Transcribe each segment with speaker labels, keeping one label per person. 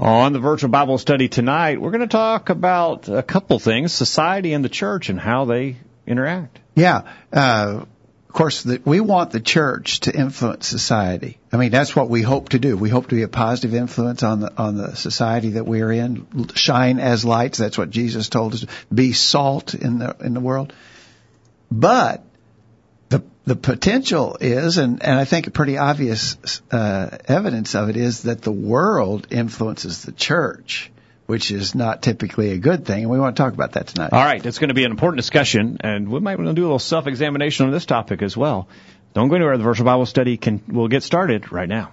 Speaker 1: On the virtual Bible study tonight, we're going to talk about a couple things, society and the church and how they interact.
Speaker 2: Yeah. Uh, of course, the, we want the church to influence society. I mean, that's what we hope to do. We hope to be a positive influence on the on the society that we are in. Shine as lights. That's what Jesus told us. Be salt in the in the world. But the potential is, and, and I think a pretty obvious uh, evidence of it is that the world influences the church, which is not typically a good thing. And we want to talk about that tonight.
Speaker 1: All right, it's going to be an important discussion, and we might want to do a little self-examination on this topic as well. Don't go anywhere. The virtual Bible study can will get started right now.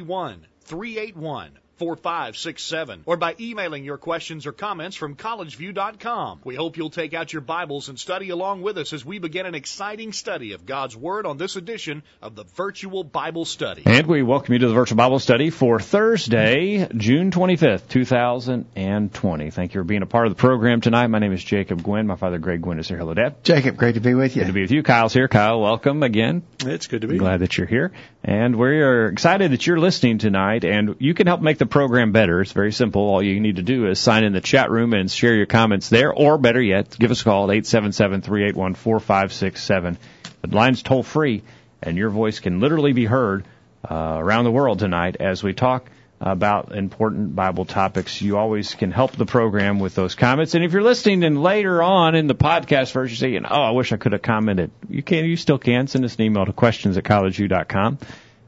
Speaker 3: 381 381 4567 or by emailing your questions or comments from collegeview.com. We hope you'll take out your Bibles and study along with us as we begin an exciting study of God's Word on this edition of the Virtual Bible Study.
Speaker 1: And we welcome you to the Virtual Bible Study for Thursday, June 25th, 2020. Thank you for being a part of the program tonight. My name is Jacob Gwynn. My father, Greg Gwynn, is here. Hello, Dad.
Speaker 2: Jacob, great to be with you.
Speaker 1: Good to be with you. Kyle's here. Kyle, welcome again.
Speaker 4: It's good to be.
Speaker 1: Glad that you're here. And we are excited that you're listening tonight, and you can help make the program better. It's very simple. All you need to do is sign in the chat room and share your comments there, or better yet, give us a call at 877-381-4567. The line's toll free, and your voice can literally be heard uh, around the world tonight as we talk about important Bible topics. You always can help the program with those comments. And if you're listening and later on in the podcast version saying, oh, I wish I could have commented, you can, you still can. Send us an email to questions at collegeview.com.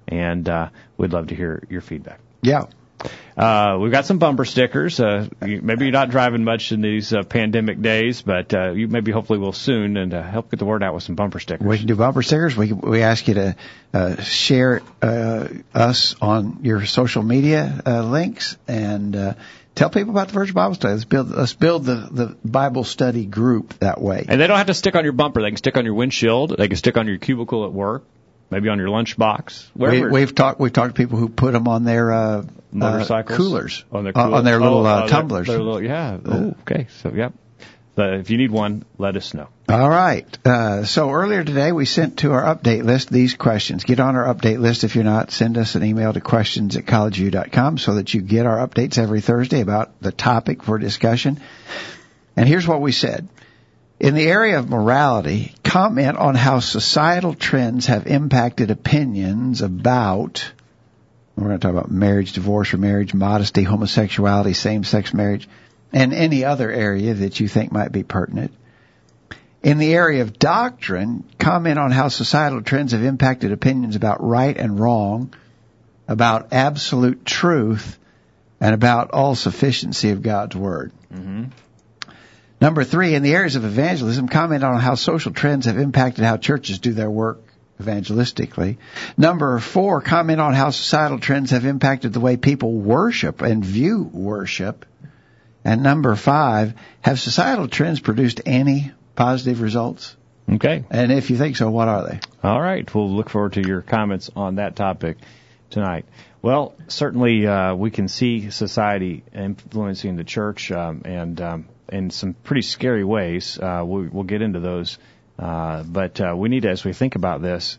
Speaker 1: And, uh, we'd love to hear your feedback.
Speaker 2: Yeah.
Speaker 1: Uh, we've got some bumper stickers. Uh, you, maybe you're not driving much in these uh, pandemic days, but uh, you maybe hopefully will soon, and uh, help get the word out with some bumper stickers.
Speaker 2: We can do bumper stickers. We we ask you to uh, share uh, us on your social media uh, links and uh, tell people about the Virtual Bible Study. Let's build let's build the the Bible study group that way.
Speaker 1: And they don't have to stick on your bumper. They can stick on your windshield. They can stick on your cubicle at work. Maybe on your lunchbox.
Speaker 2: We,
Speaker 1: Wherever.
Speaker 2: we've talked we've talked to people who put them on their uh,
Speaker 1: motorcycles
Speaker 2: uh, coolers
Speaker 1: on their,
Speaker 2: uh, on their little
Speaker 1: oh,
Speaker 2: uh,
Speaker 1: oh, their-
Speaker 2: tumblers.
Speaker 1: their little- yeah. Oh, okay. So, yep. But if you need one, let us know.
Speaker 2: All right. Uh, so earlier today we sent to our update list these questions. Get on our update list if you're not. Send us an email to questions at collegeview.com so that you get our updates every Thursday about the topic for discussion. And here's what we said. In the area of morality, comment on how societal trends have impacted opinions about, we're going to talk about marriage, divorce or marriage, modesty, homosexuality, same-sex marriage, and any other area that you think might be pertinent. In the area of doctrine, comment on how societal trends have impacted opinions about right and wrong, about absolute truth, and about all sufficiency of God's Word.
Speaker 1: Mm-hmm.
Speaker 2: Number three, in the areas of evangelism, comment on how social trends have impacted how churches do their work evangelistically. Number four, comment on how societal trends have impacted the way people worship and view worship. And number five, have societal trends produced any positive results?
Speaker 1: Okay.
Speaker 2: And if you think so, what are they?
Speaker 1: All right. We'll look forward to your comments on that topic tonight. Well, certainly uh, we can see society influencing the church um, and um, in some pretty scary ways. Uh, we, we'll get into those. Uh, but uh, we need to, as we think about this,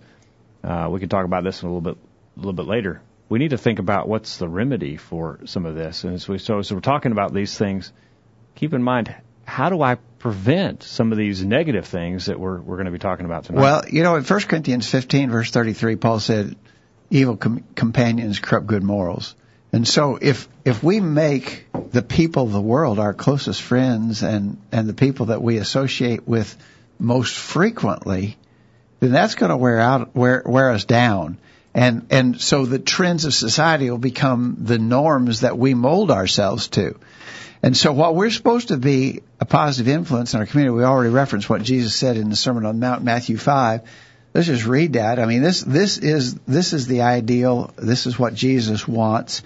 Speaker 1: uh, we can talk about this a little bit, a little bit later. We need to think about what's the remedy for some of this. And so, so we're talking about these things. Keep in mind, how do I prevent some of these negative things that we're we're going to be talking about tonight?
Speaker 2: Well, you know, in 1 Corinthians 15, verse 33, Paul said, evil com- companions corrupt good morals. And so if, if we make the people of the world our closest friends and, and the people that we associate with most frequently, then that's going to wear out, wear, wear us down. And, and so the trends of society will become the norms that we mold ourselves to. And so while we're supposed to be a positive influence in our community, we already referenced what Jesus said in the Sermon on the Mount, Matthew 5. Let's just read that. I mean, this, this is, this is the ideal. This is what Jesus wants.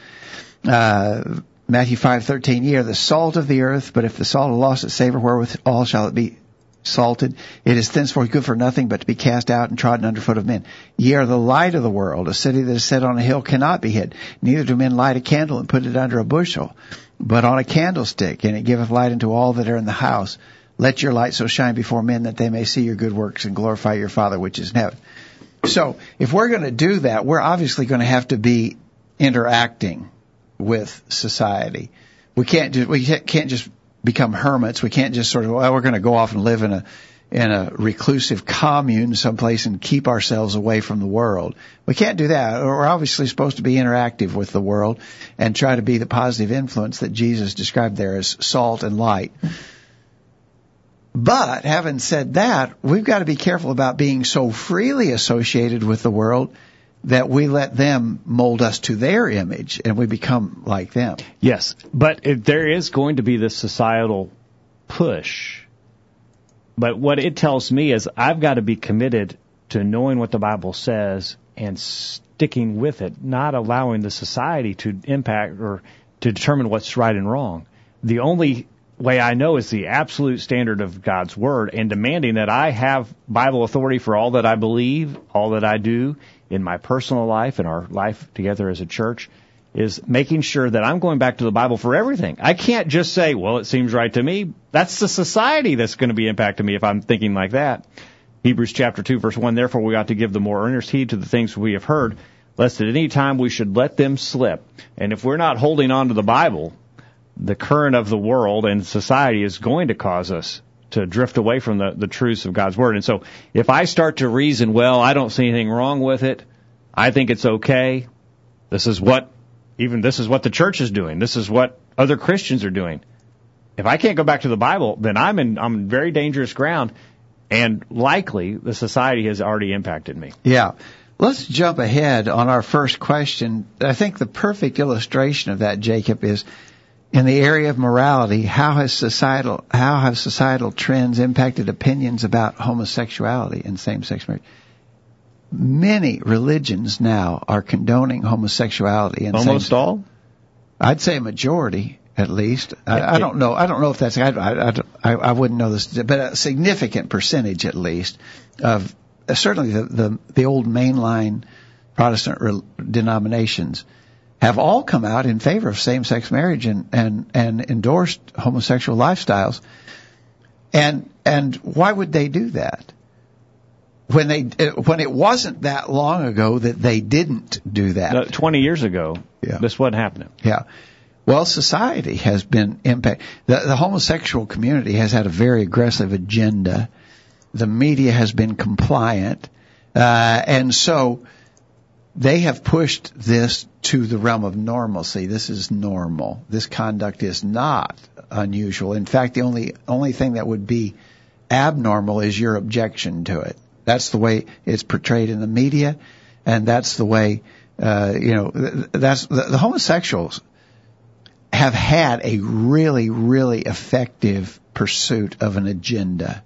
Speaker 2: Uh, Matthew 5:13, ye are the salt of the earth, but if the salt have lost its savor, wherewith all shall it be salted? It is thenceforth good for nothing but to be cast out and trodden underfoot of men. Ye are the light of the world. A city that is set on a hill cannot be hid. Neither do men light a candle and put it under a bushel, but on a candlestick, and it giveth light unto all that are in the house. Let your light so shine before men that they may see your good works and glorify your Father which is in heaven. So, if we're going to do that, we're obviously going to have to be interacting with society. We can't just we can't just become hermits. We can't just sort of well, we're going to go off and live in a in a reclusive commune someplace and keep ourselves away from the world. We can't do that. We're obviously supposed to be interactive with the world and try to be the positive influence that Jesus described there as salt and light. But having said that, we've got to be careful about being so freely associated with the world that we let them mold us to their image and we become like them.
Speaker 1: Yes, but there is going to be this societal push. But what it tells me is I've got to be committed to knowing what the Bible says and sticking with it, not allowing the society to impact or to determine what's right and wrong. The only way I know is the absolute standard of God's Word and demanding that I have Bible authority for all that I believe, all that I do in my personal life and our life together as a church is making sure that I'm going back to the Bible for everything. I can't just say, well, it seems right to me. That's the society that's going to be impacting me if I'm thinking like that. Hebrews chapter 2 verse 1, therefore we ought to give the more earnest heed to the things we have heard, lest at any time we should let them slip. And if we're not holding on to the Bible, the current of the world and society is going to cause us to drift away from the, the truths of God's Word. And so if I start to reason, well, I don't see anything wrong with it, I think it's okay, this is what, even this is what the church is doing, this is what other Christians are doing. If I can't go back to the Bible, then I'm in, I'm in very dangerous ground, and likely the society has already impacted me.
Speaker 2: Yeah. Let's jump ahead on our first question. I think the perfect illustration of that, Jacob, is in the area of morality, how has societal how have societal trends impacted opinions about homosexuality and same-sex marriage? Many religions now are condoning homosexuality and
Speaker 1: almost all.
Speaker 2: I'd say a majority, at least. I, I don't know. I don't know if that's. I, I, I, I wouldn't know this, but a significant percentage, at least, of uh, certainly the, the the old mainline Protestant re- denominations have all come out in favor of same-sex marriage and, and, and endorsed homosexual lifestyles. And, and why would they do that? When they, when it wasn't that long ago that they didn't do that.
Speaker 1: 20 years ago, yeah. this wasn't happening.
Speaker 2: Yeah. Well, society has been impacted. The, the homosexual community has had a very aggressive agenda. The media has been compliant. Uh, and so, they have pushed this to the realm of normalcy. This is normal. This conduct is not unusual. In fact, the only only thing that would be abnormal is your objection to it. That's the way it's portrayed in the media, and that's the way uh, you know. That's the, the homosexuals have had a really, really effective pursuit of an agenda.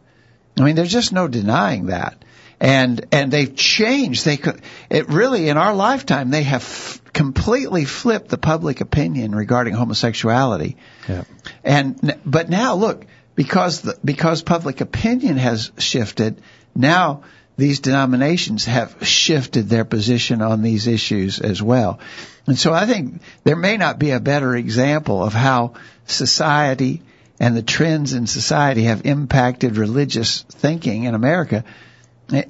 Speaker 2: I mean, there's just no denying that and and they've changed. They could it really in our lifetime they have f- completely flipped the public opinion regarding homosexuality. Yeah. And but now look because the, because public opinion has shifted now these denominations have shifted their position on these issues as well. And so I think there may not be a better example of how society and the trends in society have impacted religious thinking in America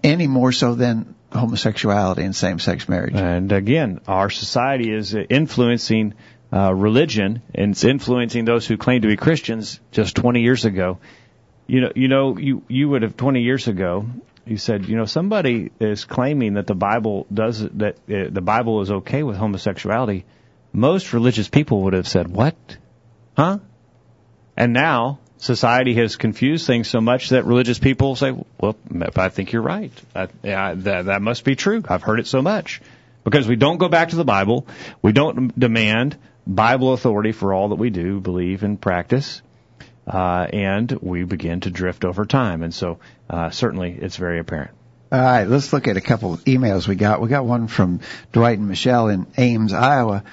Speaker 2: any more so than homosexuality and same-sex marriage.
Speaker 1: And again, our society is influencing uh, religion, and it's influencing those who claim to be Christians. Just 20 years ago, you know, you know, you you would have 20 years ago. You said, you know, somebody is claiming that the Bible does that uh, the Bible is okay with homosexuality. Most religious people would have said, "What? Huh?" And now society has confused things so much that religious people say, "Well, I think you're right. That, that must be true. I've heard it so much." Because we don't go back to the Bible, we don't demand Bible authority for all that we do, believe, and practice, uh, and we begin to drift over time. And so, uh, certainly, it's very apparent.
Speaker 2: All right, let's look at a couple of emails we got. We got one from Dwight and Michelle in Ames, Iowa.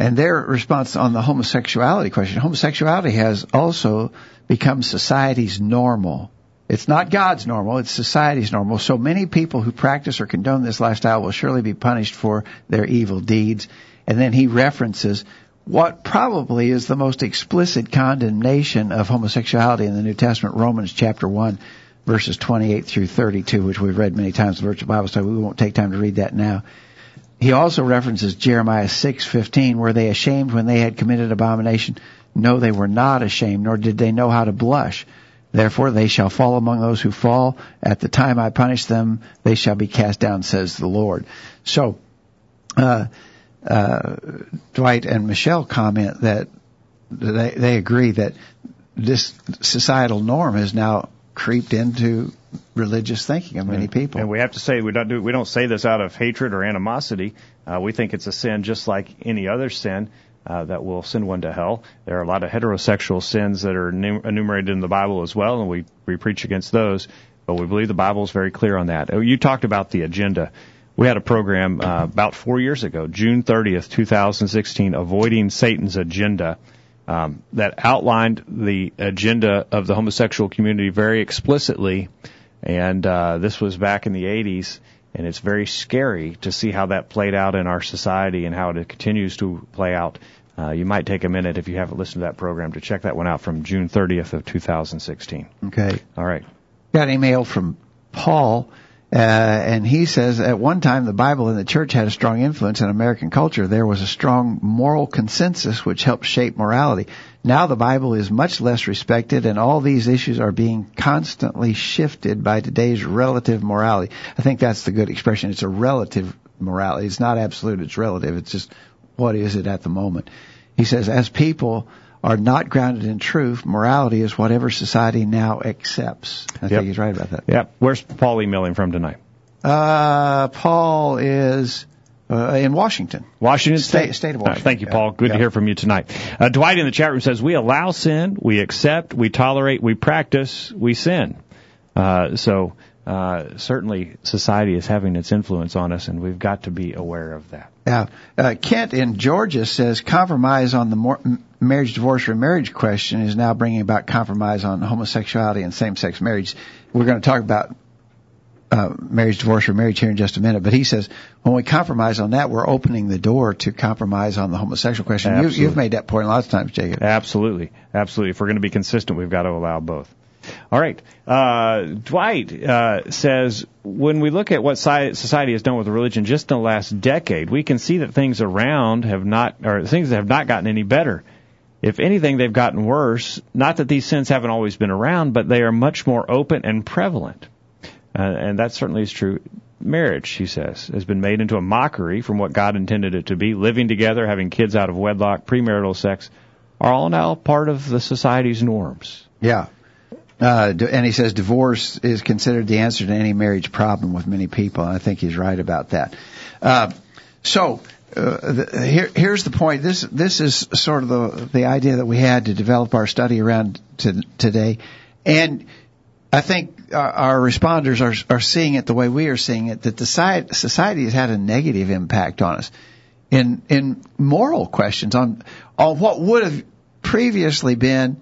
Speaker 2: And their response on the homosexuality question, homosexuality has also become society's normal. It's not God's normal, it's society's normal. So many people who practice or condone this lifestyle will surely be punished for their evil deeds. And then he references what probably is the most explicit condemnation of homosexuality in the New Testament, Romans chapter 1, verses 28 through 32, which we've read many times in Virtual Bible Study. We won't take time to read that now. He also references Jeremiah 6:15, were they ashamed when they had committed abomination. No, they were not ashamed, nor did they know how to blush. Therefore they shall fall among those who fall. At the time I punish them, they shall be cast down, says the Lord. So, uh, uh, Dwight and Michelle comment that they, they agree that this societal norm has now creeped into religious thinking of many people.
Speaker 1: And we have to say we don't do we don't say this out of hatred or animosity. Uh, we think it's a sin just like any other sin. Uh, that will send one to hell. There are a lot of heterosexual sins that are enumerated in the Bible as well, and we, we preach against those. But we believe the Bible is very clear on that. Oh, you talked about the agenda. We had a program uh, about four years ago, June 30th, 2016, Avoiding Satan's Agenda um, that outlined the agenda of the homosexual community very explicitly. And uh, this was back in the 80s, and it's very scary to see how that played out in our society and how it continues to play out. Uh, you might take a minute if you haven't listened to that program to check that one out from June 30th of 2016.
Speaker 2: Okay.
Speaker 1: All right.
Speaker 2: Got an email from Paul. Uh, and he says at one time the Bible and the church had a strong influence in American culture. There was a strong moral consensus which helped shape morality. Now the Bible is much less respected and all these issues are being constantly shifted by today's relative morality. I think that's the good expression. It's a relative morality. It's not absolute, it's relative. It's just what is it at the moment. He says, as people are not grounded in truth, morality is whatever society now accepts. I yep. think he's right about that.
Speaker 1: Yeah. Where's Paul emailing from tonight?
Speaker 2: Uh, Paul is uh, in Washington.
Speaker 1: Washington
Speaker 2: State. State, of Washington.
Speaker 1: Right, thank you, Paul. Good yeah. to hear from you tonight. Uh, Dwight in the chat room says, we allow sin, we accept, we tolerate, we practice, we sin. Uh, so, uh, certainly society is having its influence on us, and we've got to be aware of that.
Speaker 2: Yeah. Uh, Kent in Georgia says compromise on the mor- marriage, divorce, or marriage question is now bringing about compromise on homosexuality and same-sex marriage. We're going to talk about uh, marriage, divorce, or marriage here in just a minute. But he says when we compromise on that, we're opening the door to compromise on the homosexual question. You, you've made that point lots of times, Jacob.
Speaker 1: Absolutely, absolutely. If we're going to be consistent, we've got to allow both. All right. Uh, Dwight uh, says when we look at what society has done with religion just in the last decade, we can see that things around have not, or things have not gotten any better. If anything, they've gotten worse. Not that these sins haven't always been around, but they are much more open and prevalent. Uh, and that certainly is true. Marriage, he says, has been made into a mockery from what God intended it to be. Living together, having kids out of wedlock, premarital sex, are all now part of the society's norms.
Speaker 2: Yeah. Uh, and he says divorce is considered the answer to any marriage problem with many people, and I think he's right about that. Uh, so uh, here, here's the point. This this is sort of the the idea that we had to develop our study around to, today, and I think our, our responders are are seeing it the way we are seeing it. That the society, society has had a negative impact on us in in moral questions on on what would have previously been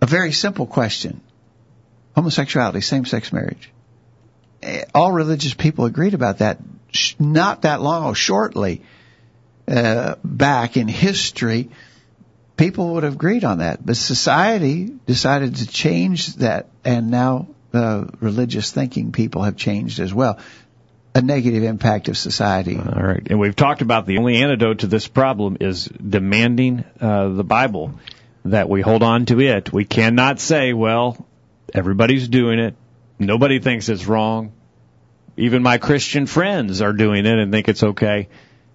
Speaker 2: a very simple question. Homosexuality, same-sex marriage. Eh, all religious people agreed about that not that long or shortly uh, back in history. People would have agreed on that, but society decided to change that, and now uh, religious thinking people have changed as well a negative impact of society.
Speaker 1: All right. And we've talked about the only antidote to this problem is demanding uh, the Bible that we hold on to it. We cannot say, well, everybody's doing it. Nobody thinks it's wrong. Even my Christian friends are doing it and think it's okay.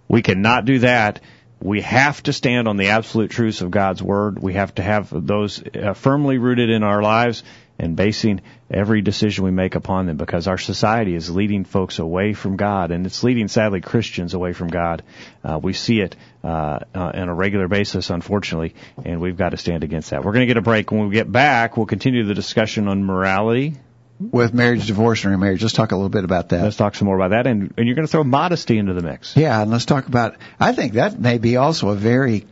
Speaker 1: We cannot do that. We have to stand on the absolute truths of God's Word. We have to have those uh, firmly rooted in our lives and basing every decision we make upon them because our society is leading folks away from God and it's leading sadly Christians away from God. Uh, we see it uh, uh, on a regular basis, unfortunately, and we've got to stand against that. We're going to get a break. When we get back, we'll continue the discussion on morality,
Speaker 2: with marriage, divorce, and remarriage. Let's talk a little bit about that.
Speaker 1: Let's talk some more about that, and, and you're going to throw modesty into the mix.
Speaker 2: Yeah, and let's talk about. I think that may be also a very,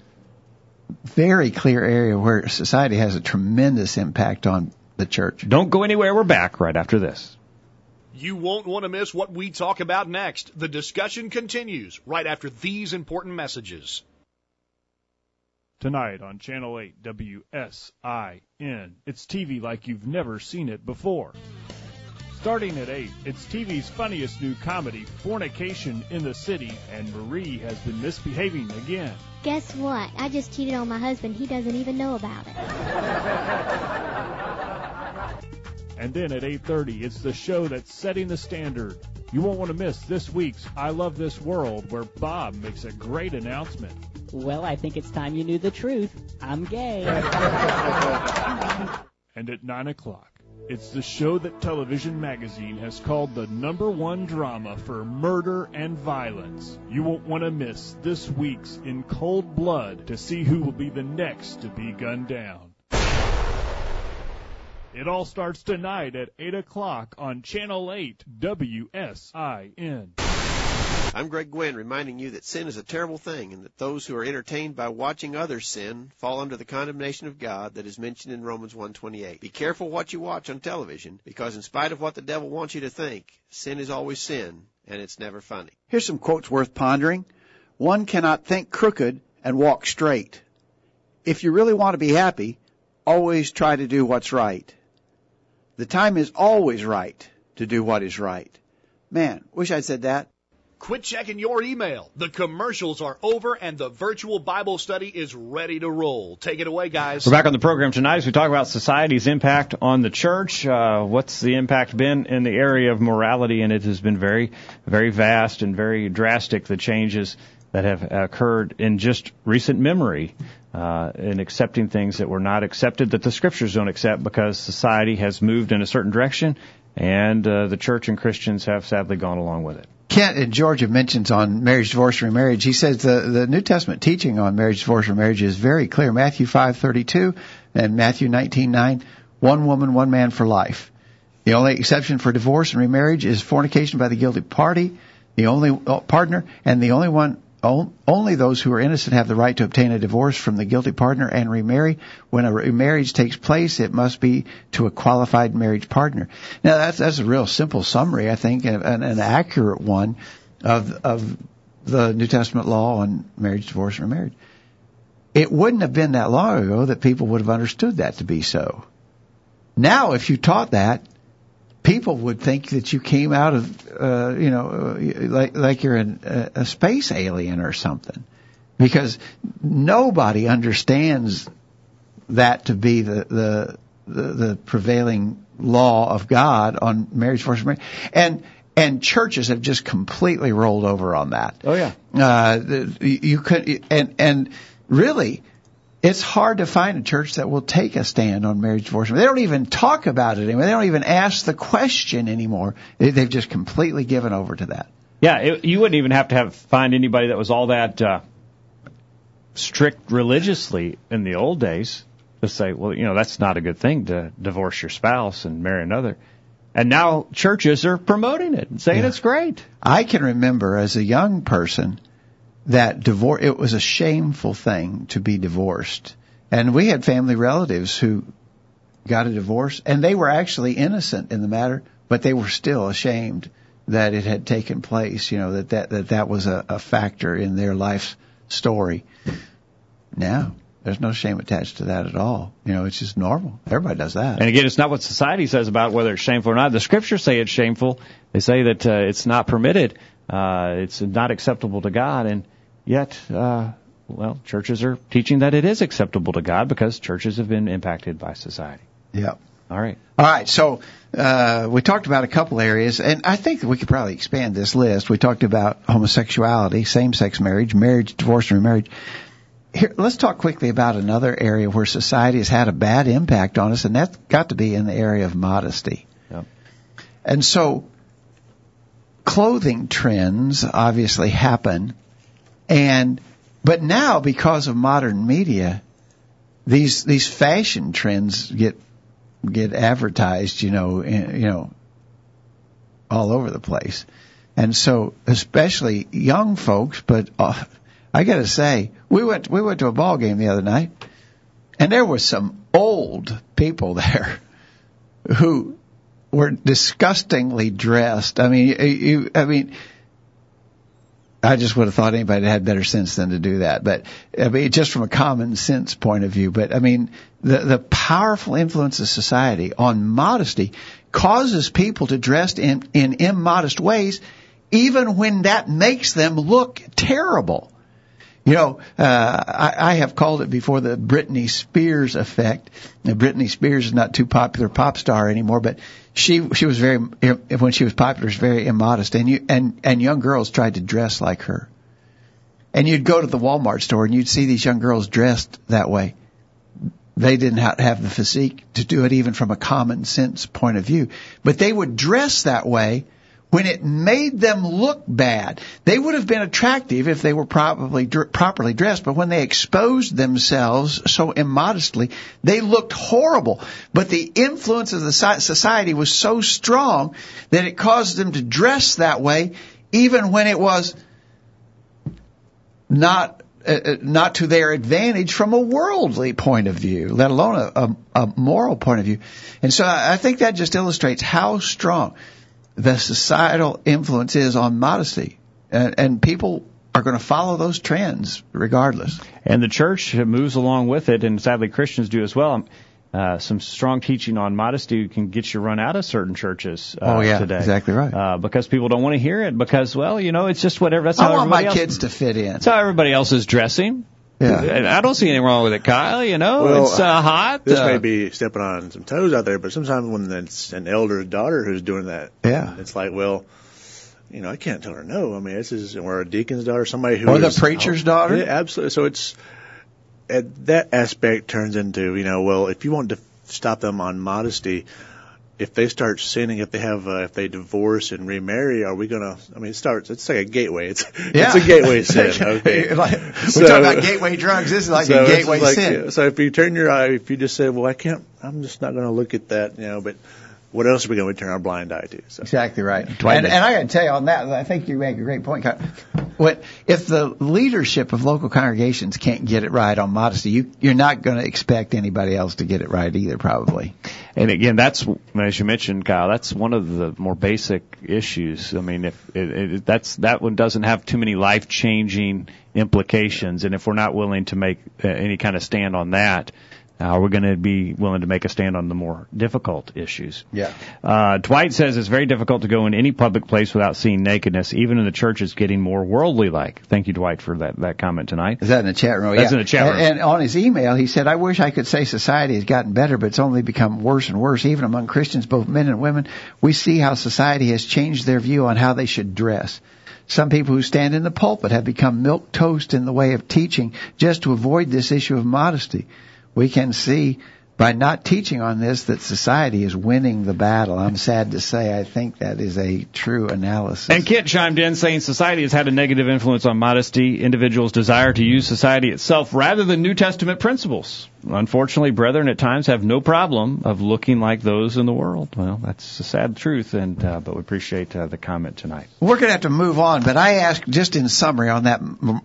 Speaker 2: very clear area where society has a tremendous impact on the church.
Speaker 1: Don't go anywhere. We're back right after this.
Speaker 3: You won't want to miss what we talk about next. The discussion continues right after these important messages.
Speaker 4: Tonight on Channel 8 WSIN, it's TV like you've never seen it before. Starting at 8, it's TV's funniest new comedy, Fornication in the City, and Marie has been misbehaving again.
Speaker 5: Guess what? I just cheated on my husband. He doesn't even know about it.
Speaker 4: And then at 8:30, it's the show that's setting the standard. You won't want to miss this week's I Love This World where Bob makes a great announcement.
Speaker 6: Well, I think it's time you knew the truth. I'm gay.
Speaker 4: And at 9 o'clock, it's the show that Television Magazine has called the number one drama for murder and violence. You won't want to miss this week's In Cold Blood to see who will be the next to be gunned down. It all starts tonight at 8 o'clock on Channel 8 WSIN.
Speaker 7: I'm Greg Gwynn reminding you that sin is a terrible thing and that those who are entertained by watching others sin fall under the condemnation of God that is mentioned in Romans 1:28. Be careful what you watch on television because in spite of what the devil wants you to think, sin is always sin and it's never funny.
Speaker 8: Here's some quotes worth pondering. One cannot think crooked and walk straight. If you really want to be happy, always try to do what's right. The time is always right to do what is right. Man, wish I'd said that.
Speaker 3: Quit checking your email. The commercials are over and the virtual Bible study is ready to roll. Take it away, guys.
Speaker 1: We're back on the program tonight as we talk about society's impact on the church. Uh, what's the impact been in the area of morality? And it has been very, very vast and very drastic, the changes that have occurred in just recent memory uh, in accepting things that were not accepted that the scriptures don't accept because society has moved in a certain direction and uh, the church and Christians have sadly gone along with it.
Speaker 2: Kent in Georgia mentions on marriage, divorce, and remarriage. He says the, the New Testament teaching on marriage, divorce, and marriage is very clear. Matthew 5:32 and Matthew 19:9, one woman, one man for life. The only exception for divorce and remarriage is fornication by the guilty party, the only uh, partner, and the only one only those who are innocent have the right to obtain a divorce from the guilty partner and remarry. When a remarriage takes place, it must be to a qualified marriage partner. Now that's that's a real simple summary, I think, and an accurate one of of the New Testament law on marriage, divorce, and remarriage. It wouldn't have been that long ago that people would have understood that to be so. Now, if you taught that, people would think that you came out of, uh, you know, uh, like like you're an, a space alien or something, because nobody understands that to be the the the, the prevailing law of God on marriage, divorce, marriage, and and churches have just completely rolled over on that.
Speaker 1: Oh yeah,
Speaker 2: uh, you could and and really it's hard to find a church that will take a stand on marriage divorce. They don't even talk about it anymore. They don't even ask the question anymore. They've just completely given over to that.
Speaker 1: Yeah, it, you wouldn't even have to have find anybody that was all that uh, strict religiously in the old days to say, well, you know, that's not a good thing to divorce your spouse and marry another. And now churches are promoting it and saying yeah. it's great.
Speaker 2: I can remember as a young person that divorce it was a shameful thing to be divorced and we had family relatives who got a divorce and they were actually innocent in the matter but they were still ashamed that it had taken place you know that that that, that was a, a factor in their life story now there's no shame attached to that at all. You know, it's just normal. Everybody does that.
Speaker 1: And again, it's not what society says about whether it's shameful or not. The scriptures say it's shameful. They say that uh, it's not permitted. Uh, it's not acceptable to God. And Yet, uh, well, churches are teaching that it is acceptable to God because churches have been impacted by society.
Speaker 2: Yep.
Speaker 1: All right.
Speaker 2: All right. So uh, we talked about a couple areas, and I think we could probably expand this list. We talked about homosexuality, same-sex marriage, marriage, divorce, and remarriage. Here, let's talk quickly about another area where society has had a bad impact on us, and that's got to be in the area of modesty.
Speaker 1: Yep.
Speaker 2: And so, clothing trends obviously happen and, but now because of modern media, these, these fashion trends get get advertised, you know, in, you know, all over the place. And so, especially young folks, but uh, I got to say, we went we went to a ball game the other night, and there were some old people there who were disgustingly dressed. I mean, you, I mean, I just would have thought anybody had better sense than to do that. But I mean, just from a common sense point of view. But I mean, the the powerful influence of society on modesty causes people to dress in in immodest ways, even when that makes them look terrible. You know, uh, I, I have called it before the Britney Spears effect. Now, Britney Spears is not too popular pop star anymore, but she she was very when she was popular, she was very immodest, and you and and young girls tried to dress like her. And you'd go to the Walmart store and you'd see these young girls dressed that way. They didn't have the physique to do it even from a common sense point of view, but they would dress that way when it made them look bad. They would have been attractive if they were probably properly dressed, but when they exposed themselves so immodestly, they looked horrible. But the influence of the society was so strong that it caused them to dress that way even when it was not uh, uh not to their advantage from a worldly point of view, let alone a, a, a moral point of view. And so I think that just illustrates how strong the societal influence is on modesty. And, and people are going to follow those trends regardless.
Speaker 1: And the church moves along with it, and sadly Christians do as well. Uh, some strong teaching on modesty can get you run out of certain churches uh,
Speaker 2: oh, yeah,
Speaker 1: today.
Speaker 2: Exactly right.
Speaker 1: Uh, because people don't want to hear it because, well, you know, it's just whatever. That's
Speaker 2: I want my
Speaker 1: else,
Speaker 2: kids to fit in.
Speaker 1: That's how everybody else is dressing.
Speaker 2: Yeah.
Speaker 1: I don't see anything wrong with it, Kyle. You know,
Speaker 9: well,
Speaker 1: it's uh, hot.
Speaker 9: This
Speaker 1: uh,
Speaker 9: may be stepping on some toes out there, but sometimes when it's an elder's daughter who's doing that,
Speaker 2: yeah,
Speaker 9: it's like, well, you know, I can't tell her no. I mean, this is or a deacon's daughter, somebody who
Speaker 2: or
Speaker 9: is,
Speaker 2: the preacher's daughter.
Speaker 9: Yeah, absolutely. So it's that aspect turns into, you know, well, if you want to stop them on modesty, if they start sinning, if they have, uh, if they divorce and remarry, are we gonna? I mean, it starts. It's like a gateway. It's
Speaker 2: yeah.
Speaker 9: it's a gateway sin. Okay,
Speaker 2: like, we're talking about gateway drugs. This is like
Speaker 9: so
Speaker 2: a gateway
Speaker 9: like,
Speaker 2: sin.
Speaker 9: So if you turn your eye, if you just say, "Well, I can't," I'm just not going to look at that, you know, but what else are we going to turn our blind eye to? So.
Speaker 2: Exactly right. And, and, I got to tell you on that, I think you make a great point. What if the leadership of local congregations can't get it right on modesty? You, you're not going to expect anybody else to get it right either, probably.
Speaker 1: And again, that's as you mentioned, Kyle. That's one of the more basic issues. I mean, if it, it, that's that one doesn't have too many life changing implications, and if we're not willing to make uh, any kind of stand on that, uh, we're going to be willing to make a stand on the more difficult issues.
Speaker 2: Yeah.
Speaker 1: Uh, Dwight says it's very difficult to go in any public place without seeing nakedness. Even in the church, it's getting more worldly like. Thank you, Dwight, for that, that comment tonight.
Speaker 2: Is that in the chat room?
Speaker 1: That's
Speaker 2: yeah.
Speaker 1: in the chat room.
Speaker 2: And, and on his email, he said, I wish I could say society has gotten better, but it's only become worse and worse. Even among Christians, both men and women, we see how society has changed their view on how they should dress. Some people who stand in the pulpit have become milk toast in the way of teaching just to avoid this issue of modesty we can see by not teaching on this that society is winning the battle. I'm sad to say I think that is a true analysis.
Speaker 1: And Kit chimed in saying society has had a negative influence on modesty. Individuals desire to use society itself rather than New Testament principles. Unfortunately, brethren at times have no problem of looking like those in the world. Well, that's a sad truth, and uh, but we appreciate uh, the comment tonight.
Speaker 2: We're going to have to move on, but I asked just in summary on that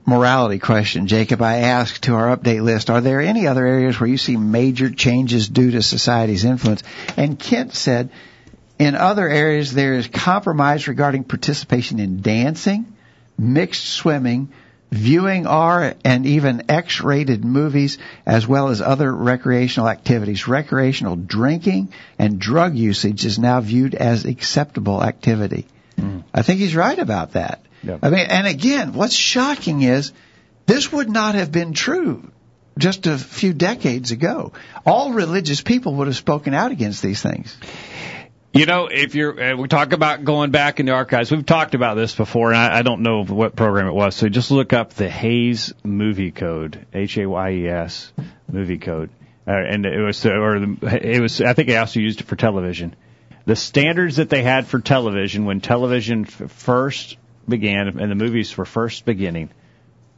Speaker 2: morality question, Jacob. I asked to our update list: Are there any other areas where you see major changes due to society's influence? And Kent said, in other areas there is compromise regarding participation in dancing, mixed swimming viewing R and even X-rated movies as well as other recreational activities. Recreational drinking and drug usage is now viewed as acceptable activity. Mm. I think he's right about that.
Speaker 1: Yep.
Speaker 2: I mean, and again, what's shocking is this would not have been true just a few decades ago. All religious people would have spoken out against these things.
Speaker 1: You know, if you're, uh, we talk about going back in the archives. We've talked about this before, and I, I don't know what program it was. So just look up the Hayes Movie Code, H-A-Y-E-S Movie Code, uh, and it was, or the, it was. I think they also used it for television. The standards that they had for television when television f- first began and the movies were first beginning.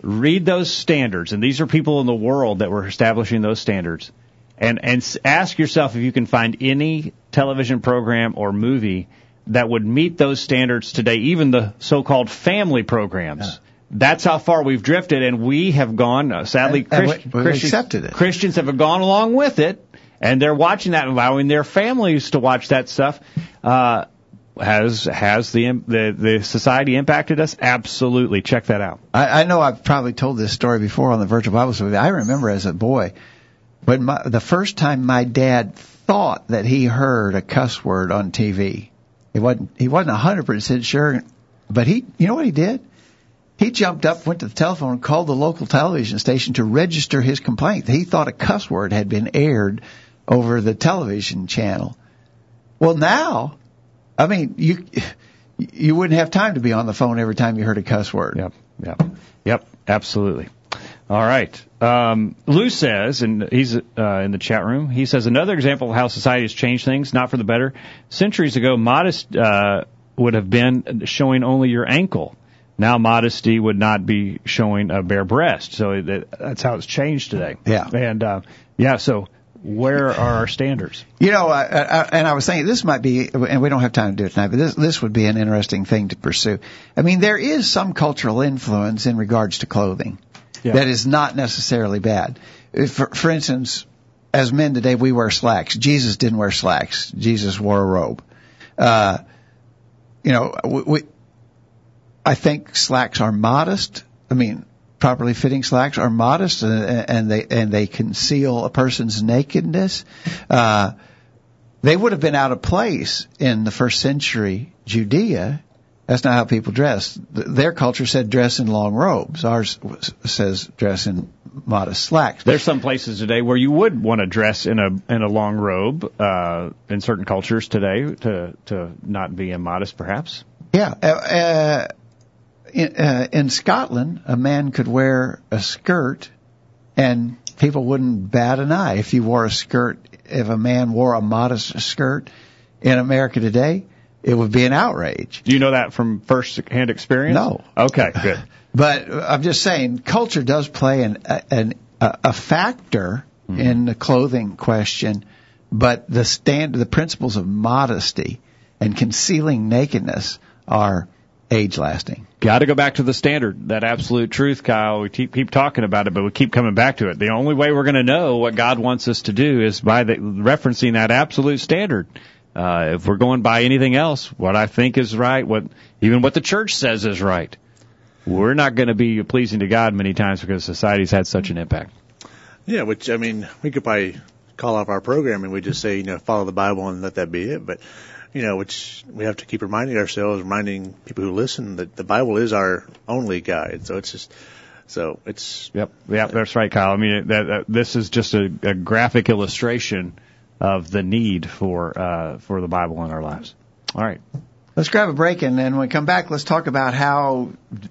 Speaker 1: Read those standards, and these are people in the world that were establishing those standards and and ask yourself if you can find any television program or movie that would meet those standards today, even the so-called family programs. That's how far we've drifted, and we have gone. Uh, sadly,
Speaker 2: And- and
Speaker 1: Christ-
Speaker 2: we- we've
Speaker 1: Christians,
Speaker 2: accepted it.
Speaker 1: Christians have gone along with it, and they're watching that, allowing their families to watch that stuff. Uh, has has the im- the the society impacted us? Absolutely. Check that out.
Speaker 2: I, I know I've probably told this story before on the virtual Bible study. I remember as a boy when my, the first time my dad thought that he heard a cuss word on TV. He wasn't he wasn't hundred percent sure, but he you know what he did? He jumped up, went to the telephone, and called the local television station to register his complaint. He thought a cuss word had been aired over the television channel. Well, now, I mean, you you wouldn't have time to be on the phone every time you heard a cuss word.
Speaker 1: Yep, yep, yep, absolutely. All right. Um, Lou says, and he's uh, in the chat room. He says another example of how society has changed things, not for the better. Centuries ago, modest uh, would have been showing only your ankle. Now, modesty would not be showing a bare breast. So that, that's how it's changed today.
Speaker 2: Yeah.
Speaker 1: And uh, yeah, so where are our standards?
Speaker 2: You know, I, I, and I was thinking this might be, and we don't have time to do it tonight, but this this would be an interesting thing to pursue. I mean, there is some cultural influence in regards to clothing
Speaker 1: Yeah.
Speaker 2: that is not necessarily bad. For, for instance, as men today, we wear slacks. Jesus didn't wear slacks. Jesus wore a robe. Uh, you know, we, we, I think slacks are modest. I mean, properly fitting slacks are modest and, and they and they conceal a person's nakedness. Uh, they would have been out of place in the first century Judea. That's not how people dress. Their culture said dress in long robes. Ours says dress in modest slacks.
Speaker 1: There's some places today where you would want to dress in a in a long robe. Uh, in certain cultures today, to to not be immodest, perhaps.
Speaker 2: Yeah. Uh, uh, in, uh, in Scotland, a man could wear a skirt and people wouldn't bat an eye if you wore a skirt. If a man wore a modest skirt in America today, it would be an outrage.
Speaker 1: Do you know that from first hand experience?
Speaker 2: No.
Speaker 1: Okay, good.
Speaker 2: But I'm just saying, culture does play an, an, a, factor hmm. in the clothing question, but the stand, the principles of modesty and concealing nakedness are age lasting.
Speaker 1: Got to go back to the standard, that absolute truth, Kyle. We keep keep talking about it, but we keep coming back to it. The only way we're going to know what God wants us to do is by the, referencing that absolute standard. Uh, if we're going by anything else, what I think is right, what even what the church says is right, we're not going to be pleasing to God many times because society's had such an impact.
Speaker 9: Yeah, which I mean, we could probably call off our program and we just say, you know, follow the Bible and let that be it. But you know, which we have to keep reminding ourselves, reminding people who listen that the Bible is our only guide. So it's just, so it's
Speaker 1: Yep, yep, that's right, Kyle. I mean, that, that this is just a, a graphic illustration of the need for uh, for the Bible in our lives. All right.
Speaker 2: Let's grab a break and then when we come back, let's talk about how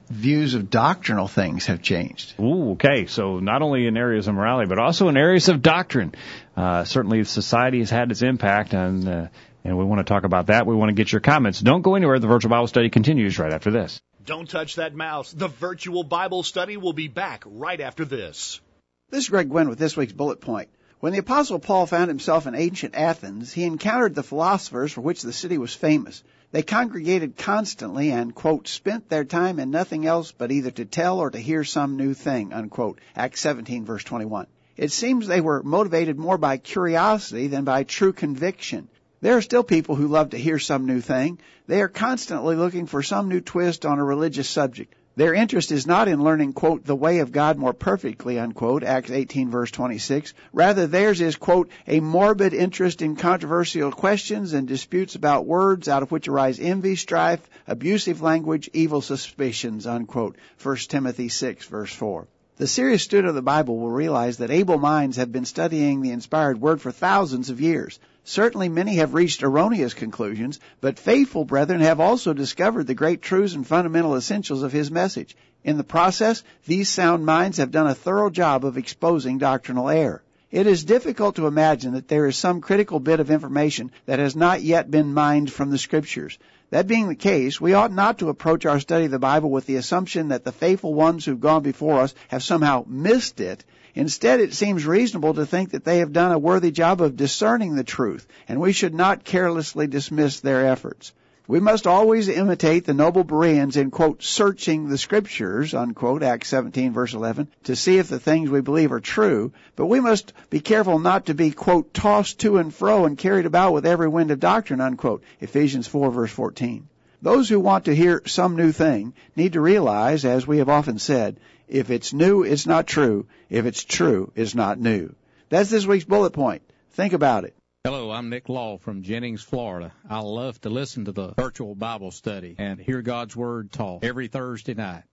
Speaker 2: views of doctrinal things have changed.
Speaker 1: Ooh, okay. So not only in areas of morality, but also in areas of doctrine. Uh, certainly, society has had its impact, and uh, and we want to talk about that. We want to get your comments. Don't go anywhere. The virtual Bible study continues right after this.
Speaker 3: Don't touch that mouse. The virtual Bible study will be back right after this.
Speaker 8: This is Greg Gwynn with this week's bullet point. When the Apostle Paul found himself in ancient Athens, he encountered the philosophers for which the city was famous. They congregated constantly and, quote, spent their time in nothing else but either to tell or to hear some new thing, unquote. Acts 17 verse 21. It seems they were motivated more by curiosity than by true conviction. There are still people who love to hear some new thing. They are constantly looking for some new twist on a religious subject. Their interest is not in learning, quote, the way of God more perfectly, unquote, Acts 18 verse 26. Rather, theirs is, quote, a morbid interest in controversial questions and disputes about words out of which arise envy, strife, abusive language, evil suspicions, unquote, 1 Timothy 6 verse 4. The serious student of the Bible will realize that able minds have been studying the inspired word for thousands of years. Certainly many have reached erroneous conclusions, but faithful brethren have also discovered the great truths and fundamental essentials of his message. In the process, these sound minds have done a thorough job of exposing doctrinal error. It is difficult to imagine that there is some critical bit of information that has not yet been mined from the scriptures. That being the case, we ought not to approach our study of the Bible with the assumption that the faithful ones who've gone before us have somehow missed it. Instead, it seems reasonable to think that they have done a worthy job of discerning the truth, and we should not carelessly dismiss their efforts. We must always imitate the noble Bereans in quote, searching the scriptures, unquote, Acts 17 verse 11, to see if the things we believe are true, but we must be careful not to be quote, tossed to and fro and carried about with every wind of doctrine, unquote, Ephesians 4 verse 14. Those who want to hear some new thing need to realize, as we have often said, if it's new, it's not true. If it's true, it's not new. That's this week's bullet point. Think about it.
Speaker 10: Hello, I'm Nick Law from Jennings, Florida. I love to listen to the virtual Bible study and hear God's Word taught every Thursday night.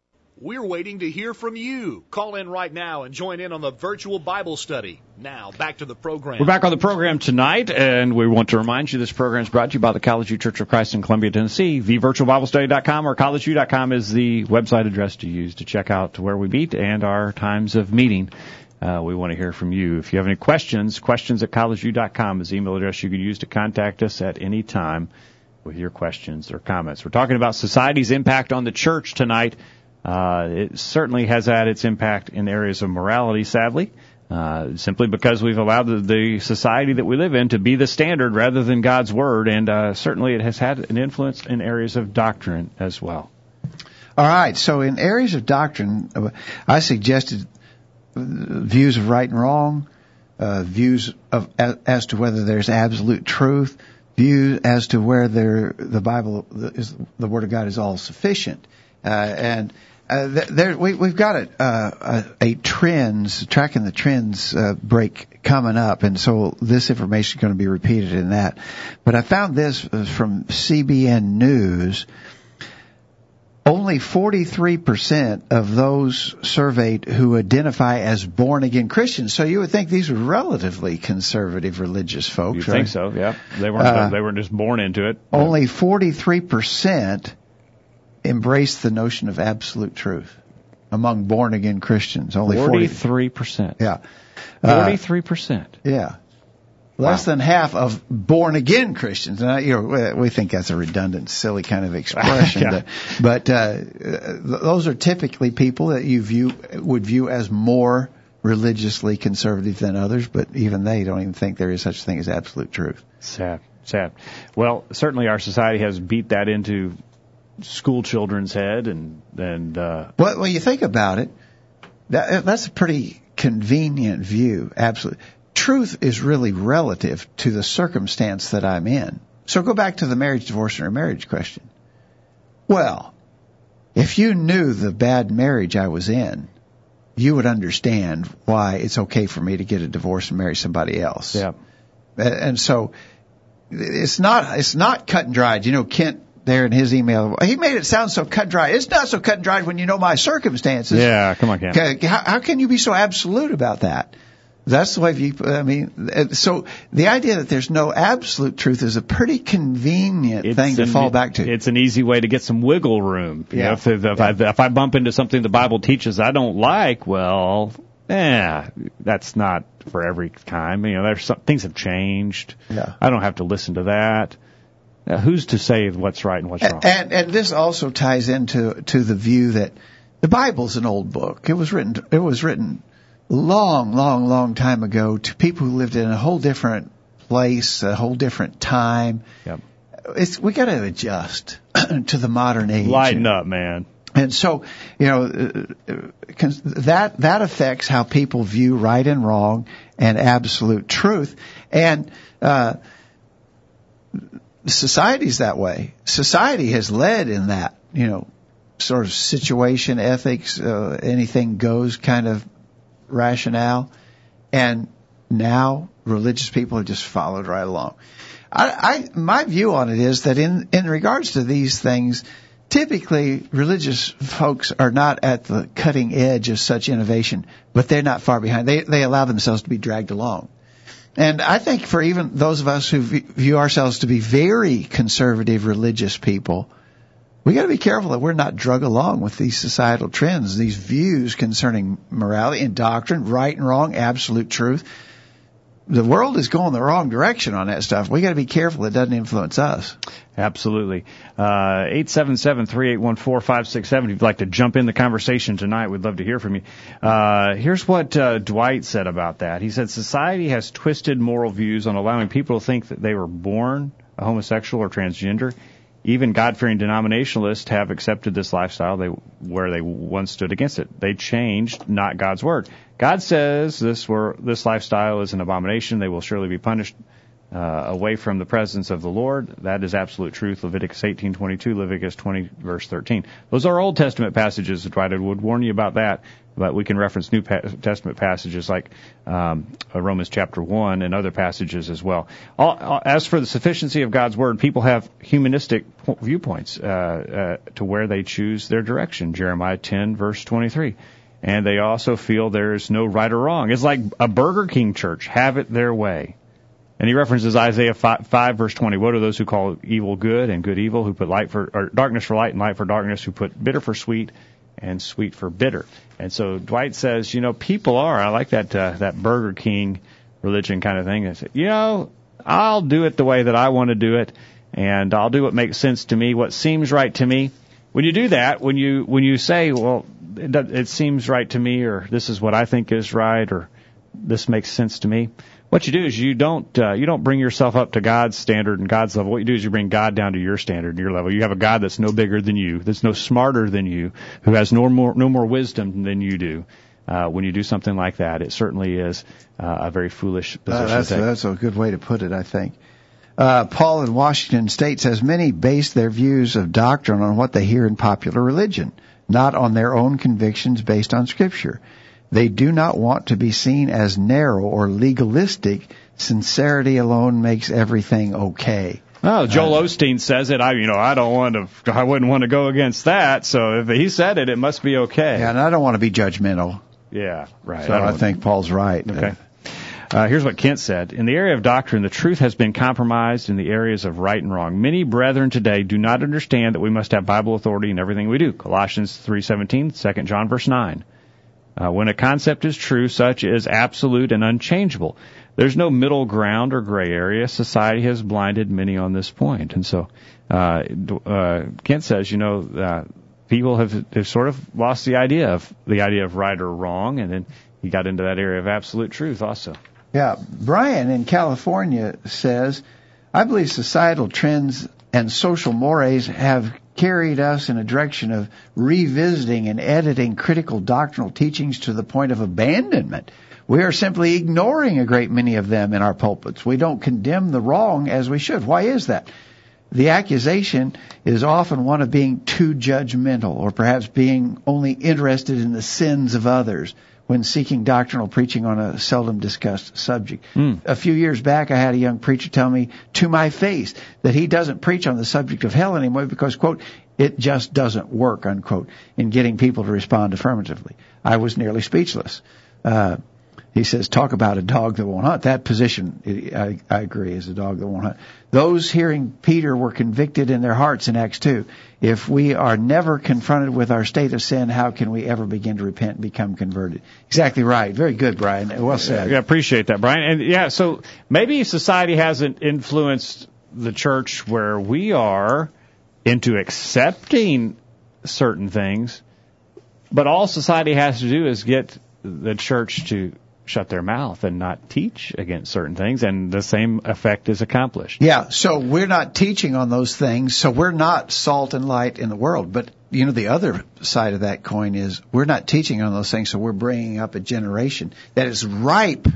Speaker 3: We're waiting to hear from you. Call in right now and join in on the virtual Bible study. Now, back to the program.
Speaker 1: We're back on the program tonight, and we want to remind you this program is brought to you by the College View Church of Christ in Columbia, Tennessee. TheVirtualBibleStudy.com or collegeview.com is the website address to use to check out where we meet and our times of meeting. Uh, we want to hear from you. If you have any questions, questions at collegeview.com is the email address you can use to contact us at any time with your questions or comments. We're talking about society's impact on the church tonight. Uh, it certainly has had its impact in areas of morality, sadly, uh, simply because we've allowed the, the, society that we live in to be the standard rather than God's word, and uh, certainly it has had an influence in areas of doctrine as well.
Speaker 2: All right, so in areas of doctrine, uh, I suggested views of right and wrong, uh, views of as, to whether there's absolute truth, views as to where the Bible is the Word of God is all sufficient, uh, and uh, there we, we've got a, uh, a, a trends tracking the trends uh, break coming up, and so this information is going to be repeated in that. But I found this from CBN News only 43% of those surveyed who identify as born again Christians. So you would think these were relatively conservative religious folks.
Speaker 1: You
Speaker 2: right?
Speaker 1: think so? Yeah. They weren't. Uh, they weren't just born into it.
Speaker 2: Only 43% embrace the notion of absolute truth among born again Christians. Only
Speaker 1: 43%.
Speaker 2: Yeah.
Speaker 1: 43%.
Speaker 2: Uh, yeah. Less wow. than half of born again Christians. And, you know, we think that's a redundant, silly kind of expression. yeah. But, uh, those are typically people that you view, would view as more religiously conservative than others, but even they don't even think there is such a thing as absolute truth.
Speaker 1: Sad, sad. Well, certainly our society has beat that into school children's head and, and, uh.
Speaker 2: Well, when you think about it, that, that's a pretty convenient view. Absolutely truth is really relative to the circumstance that I'm in. So go back to the marriage, divorce, and remarriage question. Well, if you knew the bad marriage I was in, you would understand why it's okay for me to get a divorce and marry somebody else.
Speaker 1: Yeah.
Speaker 2: And so it's not it's not cut and dried. You know, Kent there in his email, he made it sound so cut and dry. It's not so cut and dried when you know my circumstances.
Speaker 1: Yeah, come on, Kent.
Speaker 2: How, how can you be so absolute about that? That's the way you, I mean, uh, so the idea that there's no absolute truth is a pretty convenient
Speaker 1: it's
Speaker 2: thing to
Speaker 1: an,
Speaker 2: fall back to.
Speaker 1: It's an easy way to get some wiggle room. You yeah. Know, if, if, yeah. I, if I bump into something the Bible teaches I don't like, well, yeah, that's not for every time. You know, there's some, things have changed.
Speaker 2: Yeah.
Speaker 1: I don't have to listen to that. Now, who's to say what's right and what's wrong?
Speaker 2: And, and this also ties into to the view that the Bible's an old book. It was written. It was written long, long, long time ago to people who lived in a whole different place, a whole different time.
Speaker 1: Yep.
Speaker 2: It's we got to adjust to the modern age.
Speaker 1: Lighten up, man.
Speaker 2: And so, you know, uh, that that affects how people view right and wrong and absolute truth. And uh, society's that way. Society has led in that, you know, sort of situation ethics, uh, anything goes kind of rationale, and now religious people have just followed right along. I, I my view on it is that in in regards to these things, typically religious folks are not at the cutting edge of such innovation, but they're not far behind. They they allow themselves to be dragged along. And I think for even those of us who view ourselves to be very conservative religious people, we got to be careful that we're not drug along with these societal trends, these views concerning morality and doctrine, right and wrong, absolute truth. The world is going the wrong direction on that stuff. We got to be careful it doesn't influence us.
Speaker 1: Absolutely. Uh, 877-3814-567. If you'd like to jump in the conversation tonight, we'd love to hear from you. Uh, here's what uh, Dwight said about that. He said, society has twisted moral views on allowing people to think that they were born a homosexual or transgender. Even God-fearing denominationalists have accepted this lifestyle they, where they once stood against it. They changed, not God's word. God says this were, this lifestyle is an abomination. They will surely be punished uh, away from the presence of the Lord. That is absolute truth. Leviticus 18:22, Leviticus 20 verse 13. Those are Old Testament passages. Dwight would warn you about that, but we can reference New Testament passages like um, Romans chapter 1 and other passages as well. All, as for the sufficiency of God's word, people have humanistic viewpoints uh, uh, to where they choose their direction. Jeremiah 10 verse 23 and they also feel there's no right or wrong. It's like a Burger King church, have it their way. And he references Isaiah 5, 5, verse 20. What are those who call evil good and good evil, who put light for, or darkness for light and light for darkness, who put bitter for sweet and sweet for bitter? And so Dwight says, you know, people are, I like that, uh, that Burger King religion kind of thing. They say, you know, I'll do it the way that I want to do it, and I'll do what makes sense to me, what seems right to me. When you do that, when you, when you say, well, it, it seems right to me, or this is what I think is right, or this makes sense to me, what you do is you don't uh, you don't bring yourself up to God's standard and God's level. What you do is you bring God down to your standard and your level. You have a God that's no bigger than you, that's no smarter than you, who has no more no more wisdom than you do. Uh, when you do something like that, it certainly is uh, a very foolish position.
Speaker 2: Uh, that's,
Speaker 1: to take.
Speaker 2: that's a good way to put it, I think. Uh, Paul in Washington State says many base their views of doctrine on what they hear in popular religion, not on their own convictions based on Scripture. They do not want to be seen as narrow or legalistic. Sincerity alone makes everything okay.
Speaker 1: Oh, Joel Osteen says it. I, you know, I don't want to. I wouldn't want to go against that. So if he said it, it must be okay.
Speaker 2: Yeah, and I don't want to be judgmental.
Speaker 1: Yeah, right.
Speaker 2: So I, I think Paul's right.
Speaker 1: Okay. Uh, here's what Kent said. In the area of doctrine, the truth has been compromised in the areas of right and wrong. Many brethren today do not understand that we must have Bible authority in everything we do. Colossians 3:17, 2 John verse 9. Uh, when a concept is true, such is absolute and unchangeable. There's no middle ground or gray area. Society has blinded many on this point. And so, uh, uh, Kent says, you know, uh, people have, have sort of lost the idea of the idea of right or wrong, and then he got into that area of absolute truth also.
Speaker 2: Yeah, Brian in California says, I believe societal trends and social mores have carried us in a direction of revisiting and editing critical doctrinal teachings to the point of abandonment. We are simply ignoring a great many of them in our pulpits. We don't condemn the wrong as we should. Why is that? The accusation is often one of being too judgmental or perhaps being only interested in the sins of others when seeking doctrinal preaching on a seldom discussed subject.
Speaker 1: Mm.
Speaker 2: A few years back, I had a young preacher tell me to my face that he doesn't preach on the subject of hell anymore because, quote, it just doesn't work, unquote, in getting people to respond affirmatively. I was nearly speechless. Uh, he says, talk about a dog that won't hunt. That position, I, I agree, is a dog that won't hunt. Those hearing Peter were convicted in their hearts in Acts 2. If we are never confronted with our state of sin, how can we ever begin to repent and become converted? Exactly right. Very good, Brian. Well said.
Speaker 1: I appreciate that, Brian. And yeah, so maybe society hasn't influenced the church where we are into accepting certain things, but all society has to do is get the church to shut their mouth and not teach against certain things, and the same effect is accomplished.
Speaker 2: Yeah, so we're not teaching on those things, so we're not salt and light in the world. But, you know, the other side of that coin is we're not teaching on those things, so we're bringing up a generation that is ripe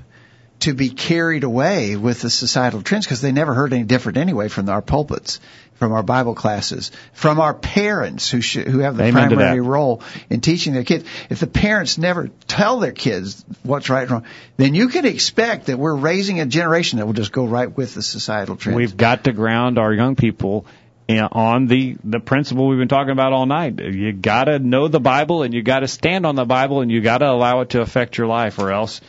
Speaker 2: to be carried away with the societal trends because they never heard any different anyway from our pulpits, from our Bible classes, from our parents who sh- who have the
Speaker 1: Amen
Speaker 2: primary role in teaching their kids. If the parents never tell their kids what's right and wrong, then you can expect that we're raising a generation that will just go right with the societal trends.
Speaker 1: We've got to ground our young people on the the principle we've been talking about all night. You got to know the Bible and you got to stand on the Bible and you got to allow it to affect your life, or else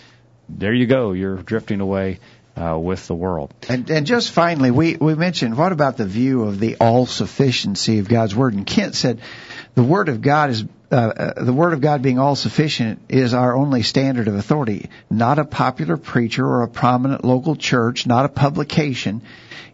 Speaker 1: there you go, you're drifting away uh, with the world.
Speaker 2: And, and just finally, we, we mentioned what about the view of the all sufficiency of God's Word? And Kent said the Word of God is uh, uh, the Word of God being all sufficient is our only standard of authority, not a popular preacher or a prominent local church, not a publication.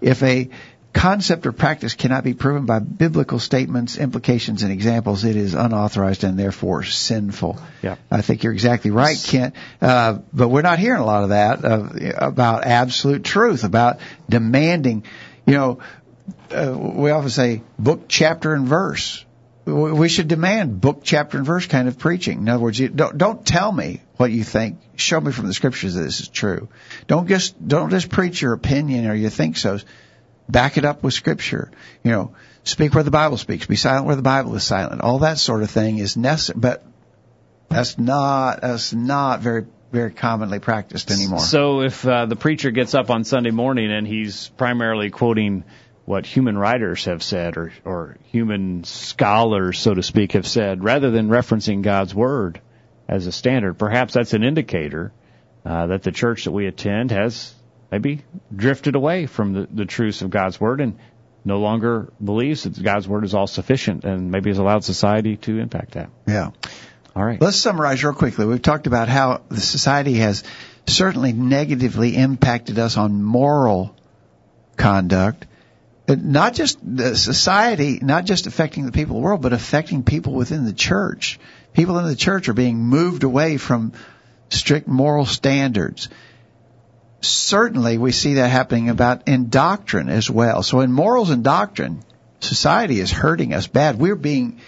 Speaker 2: If a concept or practice cannot be proven by biblical statements, implications, and examples, it is unauthorized and therefore sinful.
Speaker 1: Yeah.
Speaker 2: I think you're exactly right, Kent. Uh, but we're not hearing a lot of that uh, about absolute truth, about demanding. You know, uh, we often say book, chapter, and verse. We should demand book, chapter, and verse kind of preaching. In other words, you don't don't tell me what you think. Show me from the scriptures that this is true. Don't just don't just preach your opinion or your think so. Back it up with scripture. You know, speak where the Bible speaks. Be silent where the Bible is silent. All that sort of thing is necessary, but that's not that's not very very commonly practiced anymore.
Speaker 1: So if uh, the preacher gets up on Sunday morning and he's primarily quoting what human writers have said or, or human scholars, so to speak, have said, rather than referencing God's Word as a standard. Perhaps that's an indicator uh, that the church that we attend has maybe drifted away from the, the truths of God's Word and no longer believes that God's Word is all sufficient and maybe has allowed society to impact that.
Speaker 2: Yeah.
Speaker 1: All right.
Speaker 2: Let's summarize real quickly. We've talked about how the society has certainly negatively impacted us on moral conduct not just the society, not just affecting the people of the world, but affecting people within the church. People in the church are being moved away from strict moral standards. Certainly, we see that happening about in doctrine as well. So, in morals and doctrine, society is hurting us bad. We're being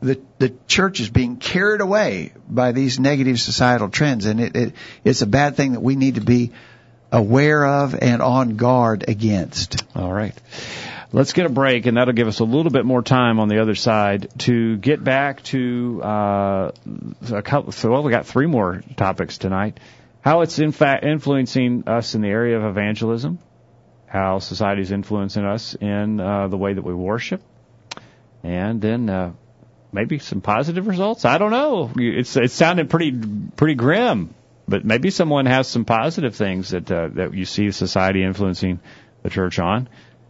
Speaker 2: the the church is being carried away by these negative societal trends, and it, it it's a bad thing that we need to be aware of and on guard against.
Speaker 1: All right. Let's get a break, and that'll give us a little bit more time on the other side to get back to uh, a couple. So, well, we got three more topics tonight. How it's in fact influencing us in the area of evangelism, how society is influencing us in uh, the way that we worship, and then uh, maybe some positive results. I don't know. It's it sounded pretty pretty grim, but maybe someone has some positive things that uh, that you see society influencing the church on.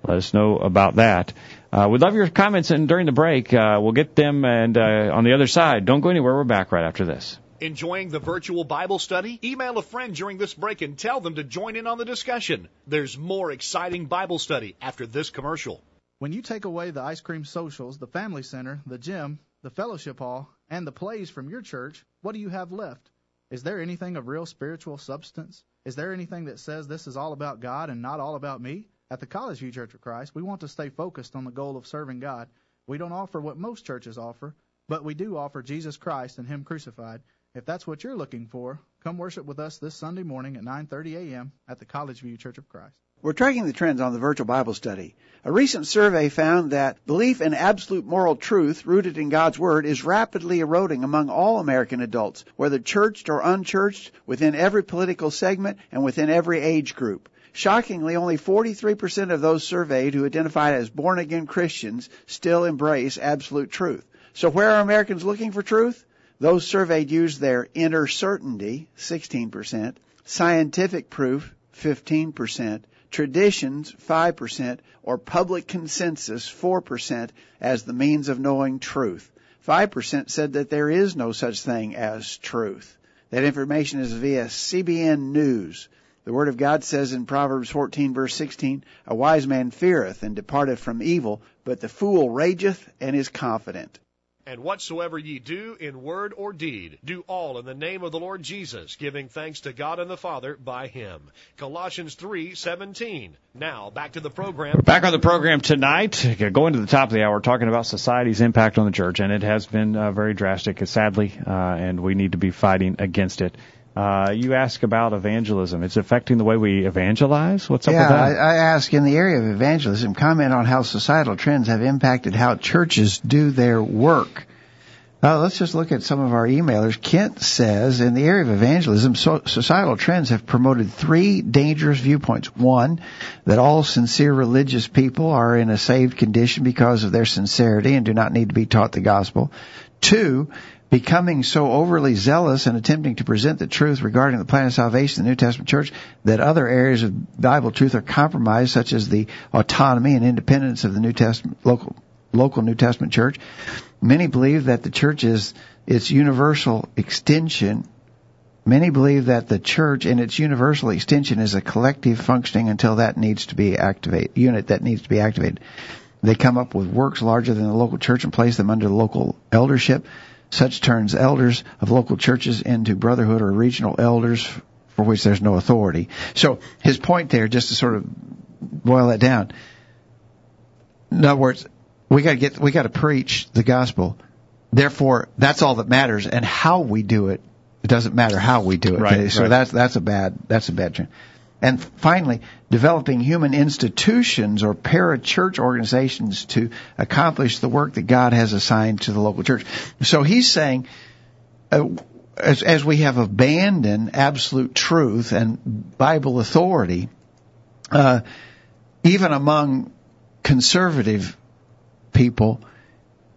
Speaker 1: Let us know about that. Uh, we'd love your comments, and during the break, uh, we'll get them. And uh, on the other side, don't go anywhere. We're back right after this.
Speaker 3: Enjoying the virtual Bible study? Email a friend during this break and tell them to join in on the discussion. There's more exciting Bible study after this commercial.
Speaker 11: When you take away the ice cream socials, the family center, the gym, the fellowship hall, and the plays from your church, what do you have left? Is there anything of real spiritual substance? Is there anything that says this is all about God and not all about me? At the College View Church of Christ, we want to stay focused on the goal of serving God. We don't offer what most churches offer, but we do offer Jesus Christ and Him crucified. If that's what you're looking for, come worship with us this Sunday morning at 9:30 a.m. at the College View Church of Christ.
Speaker 8: We're tracking the trends on the virtual Bible study. A recent survey found that belief in absolute moral truth rooted in God's Word is rapidly eroding among all American adults, whether churched or unchurched, within every political segment and within every age group. Shockingly, only 43% of those surveyed who identified as born again Christians still embrace absolute truth. So where are Americans looking for truth? Those surveyed used their inner certainty, 16%, scientific proof, 15%, traditions, 5%, or public consensus, 4%, as the means of knowing truth. 5% said that there is no such thing as truth. That information is via CBN News. The Word of God says in Proverbs 14 verse 16, A wise man feareth and departeth from evil, but the fool rageth and is confident.
Speaker 3: And whatsoever ye do in word or deed, do all in the name of the Lord Jesus, giving thanks to God and the Father by him. Colossians 3:17. Now, back to the program.
Speaker 1: We're back on the program tonight, going to the top of the hour, talking about society's impact on the church, and it has been uh, very drastic, sadly, uh, and we need to be fighting against it. Uh, you ask about evangelism. It's affecting the way we evangelize? What's up
Speaker 2: yeah,
Speaker 1: with that?
Speaker 2: I, I ask in the area of evangelism, comment on how societal trends have impacted how churches do their work. Uh, let's just look at some of our emailers. Kent says, in the area of evangelism, so, societal trends have promoted three dangerous viewpoints. One, that all sincere religious people are in a saved condition because of their sincerity and do not need to be taught the gospel. Two, becoming so overly zealous and attempting to present the truth regarding the plan of salvation in the New Testament church that other areas of Bible truth are compromised, such as the autonomy and independence of the New Testament local local New Testament church. Many believe that the church is its universal extension. Many believe that the church and its universal extension is a collective functioning until that needs to be activated, unit that needs to be activated. They come up with works larger than the local church and place them under local eldership. Such turns elders of local churches into brotherhood or regional elders for which there's no authority. So his point there, just to sort of boil that down, in other words, we got to get we got to preach the gospel. Therefore, that's all that matters, and how we do it. It doesn't matter how we do it.
Speaker 1: Right.
Speaker 2: So
Speaker 1: right.
Speaker 2: that's that's a bad that's a bad trend. And finally, developing human institutions or para-church organizations to accomplish the work that God has assigned to the local church. So he's saying, uh, as, as we have abandoned absolute truth and Bible authority, uh, even among conservative people,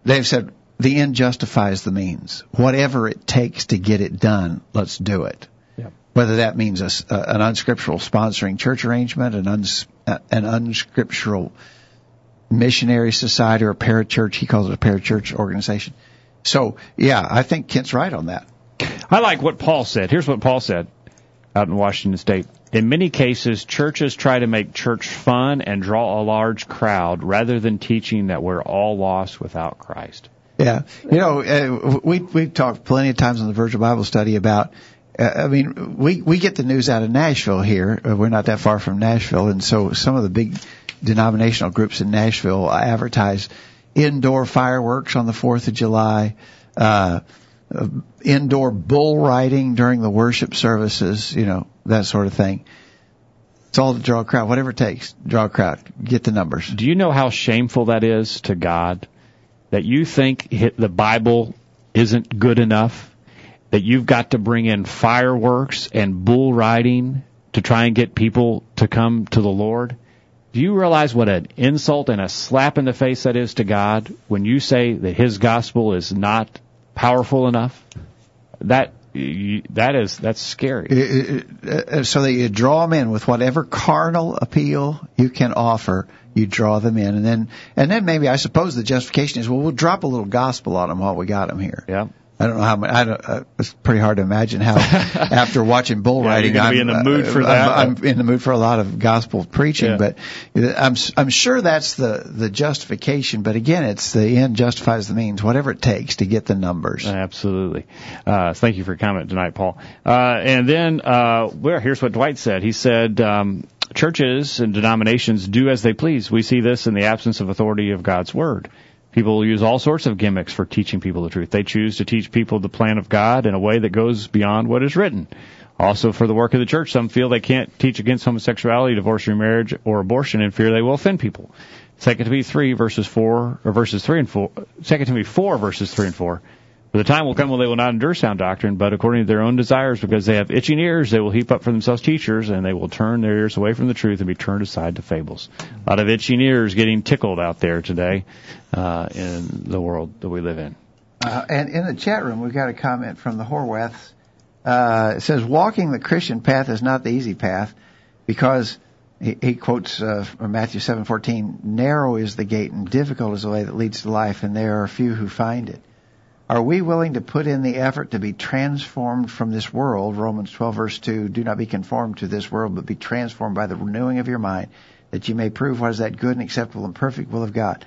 Speaker 2: they've said the end justifies the means. Whatever it takes to get it done, let's do it. Whether that means a, an unscriptural sponsoring church arrangement, an, uns, an unscriptural missionary society or a parachurch, he calls it a parachurch organization. So, yeah, I think Kent's right on that.
Speaker 1: I like what Paul said. Here's what Paul said out in Washington State. In many cases, churches try to make church fun and draw a large crowd rather than teaching that we're all lost without Christ.
Speaker 2: Yeah, you know, uh, we've talked plenty of times on the Virtual Bible Study about. Uh, I mean, we we get the news out of Nashville here. Uh, we're not that far from Nashville, and so some of the big denominational groups in Nashville advertise indoor fireworks on the Fourth of July, uh, uh, indoor bull riding during the worship services. You know, that sort of thing. It's all to draw a crowd, whatever it takes. Draw a crowd, get the numbers.
Speaker 1: Do you know how shameful that is to God? That you think the Bible isn't good enough? That you've got to bring in fireworks and bull riding to try and get people to come to the Lord? Do you realize what an insult and a slap in the face that is to God when you say that His gospel is not powerful enough? That that is that's scary.
Speaker 2: uh, so that you draw them in with whatever carnal appeal you can offer. You draw them in, and then and then maybe I suppose the justification is well we'll drop a little gospel on them while we got them here.
Speaker 1: Yeah.
Speaker 2: I don't know how. much. I don't, uh, it's pretty hard to imagine how after watching bull
Speaker 1: Yeah,
Speaker 2: riding, I'm
Speaker 1: in the mood for
Speaker 2: uh,
Speaker 1: that.
Speaker 2: I'm, I'm in the mood for a lot of gospel preaching,
Speaker 1: Yeah.
Speaker 2: but I'm I'm sure that's the the justification. But again, it's the end justifies the means. Whatever it takes to get the numbers.
Speaker 1: Absolutely. Uh, thank you for your comment tonight, Paul. Uh, and then, uh, well, here's what Dwight said. He said, um, churches and denominations do as they please. We see this in the absence of authority of God's Word. People use all sorts of gimmicks for teaching people the truth. They choose to teach people the plan of God in a way that goes beyond what is written. Also, for the work of the church, some feel they can't teach against homosexuality, divorce, remarriage, or abortion in fear they will offend people. Second Timothy three verses four or verses three and four. Second Timothy four verses three and four. For the time will come when they will not endure sound doctrine, but according to their own desires, because they have itching ears, they will heap up for themselves teachers, and they will turn their ears away from the truth and be turned aside to fables. A lot of itching ears getting tickled out there today uh, in the world that we live in.
Speaker 2: Uh, and in the chat room, we've got a comment from the Horwaths. Uh, it says, walking the Christian path is not the easy path because he, he quotes uh, from Matthew 7:14, narrow is the gate and difficult is the way that leads to life, and there are few who find it. Are we willing to put in the effort to be transformed from this world? Romans 12 verse 2, do not be conformed to this world, but be transformed by the renewing of your mind, that you may prove what is that good and acceptable and perfect will of God.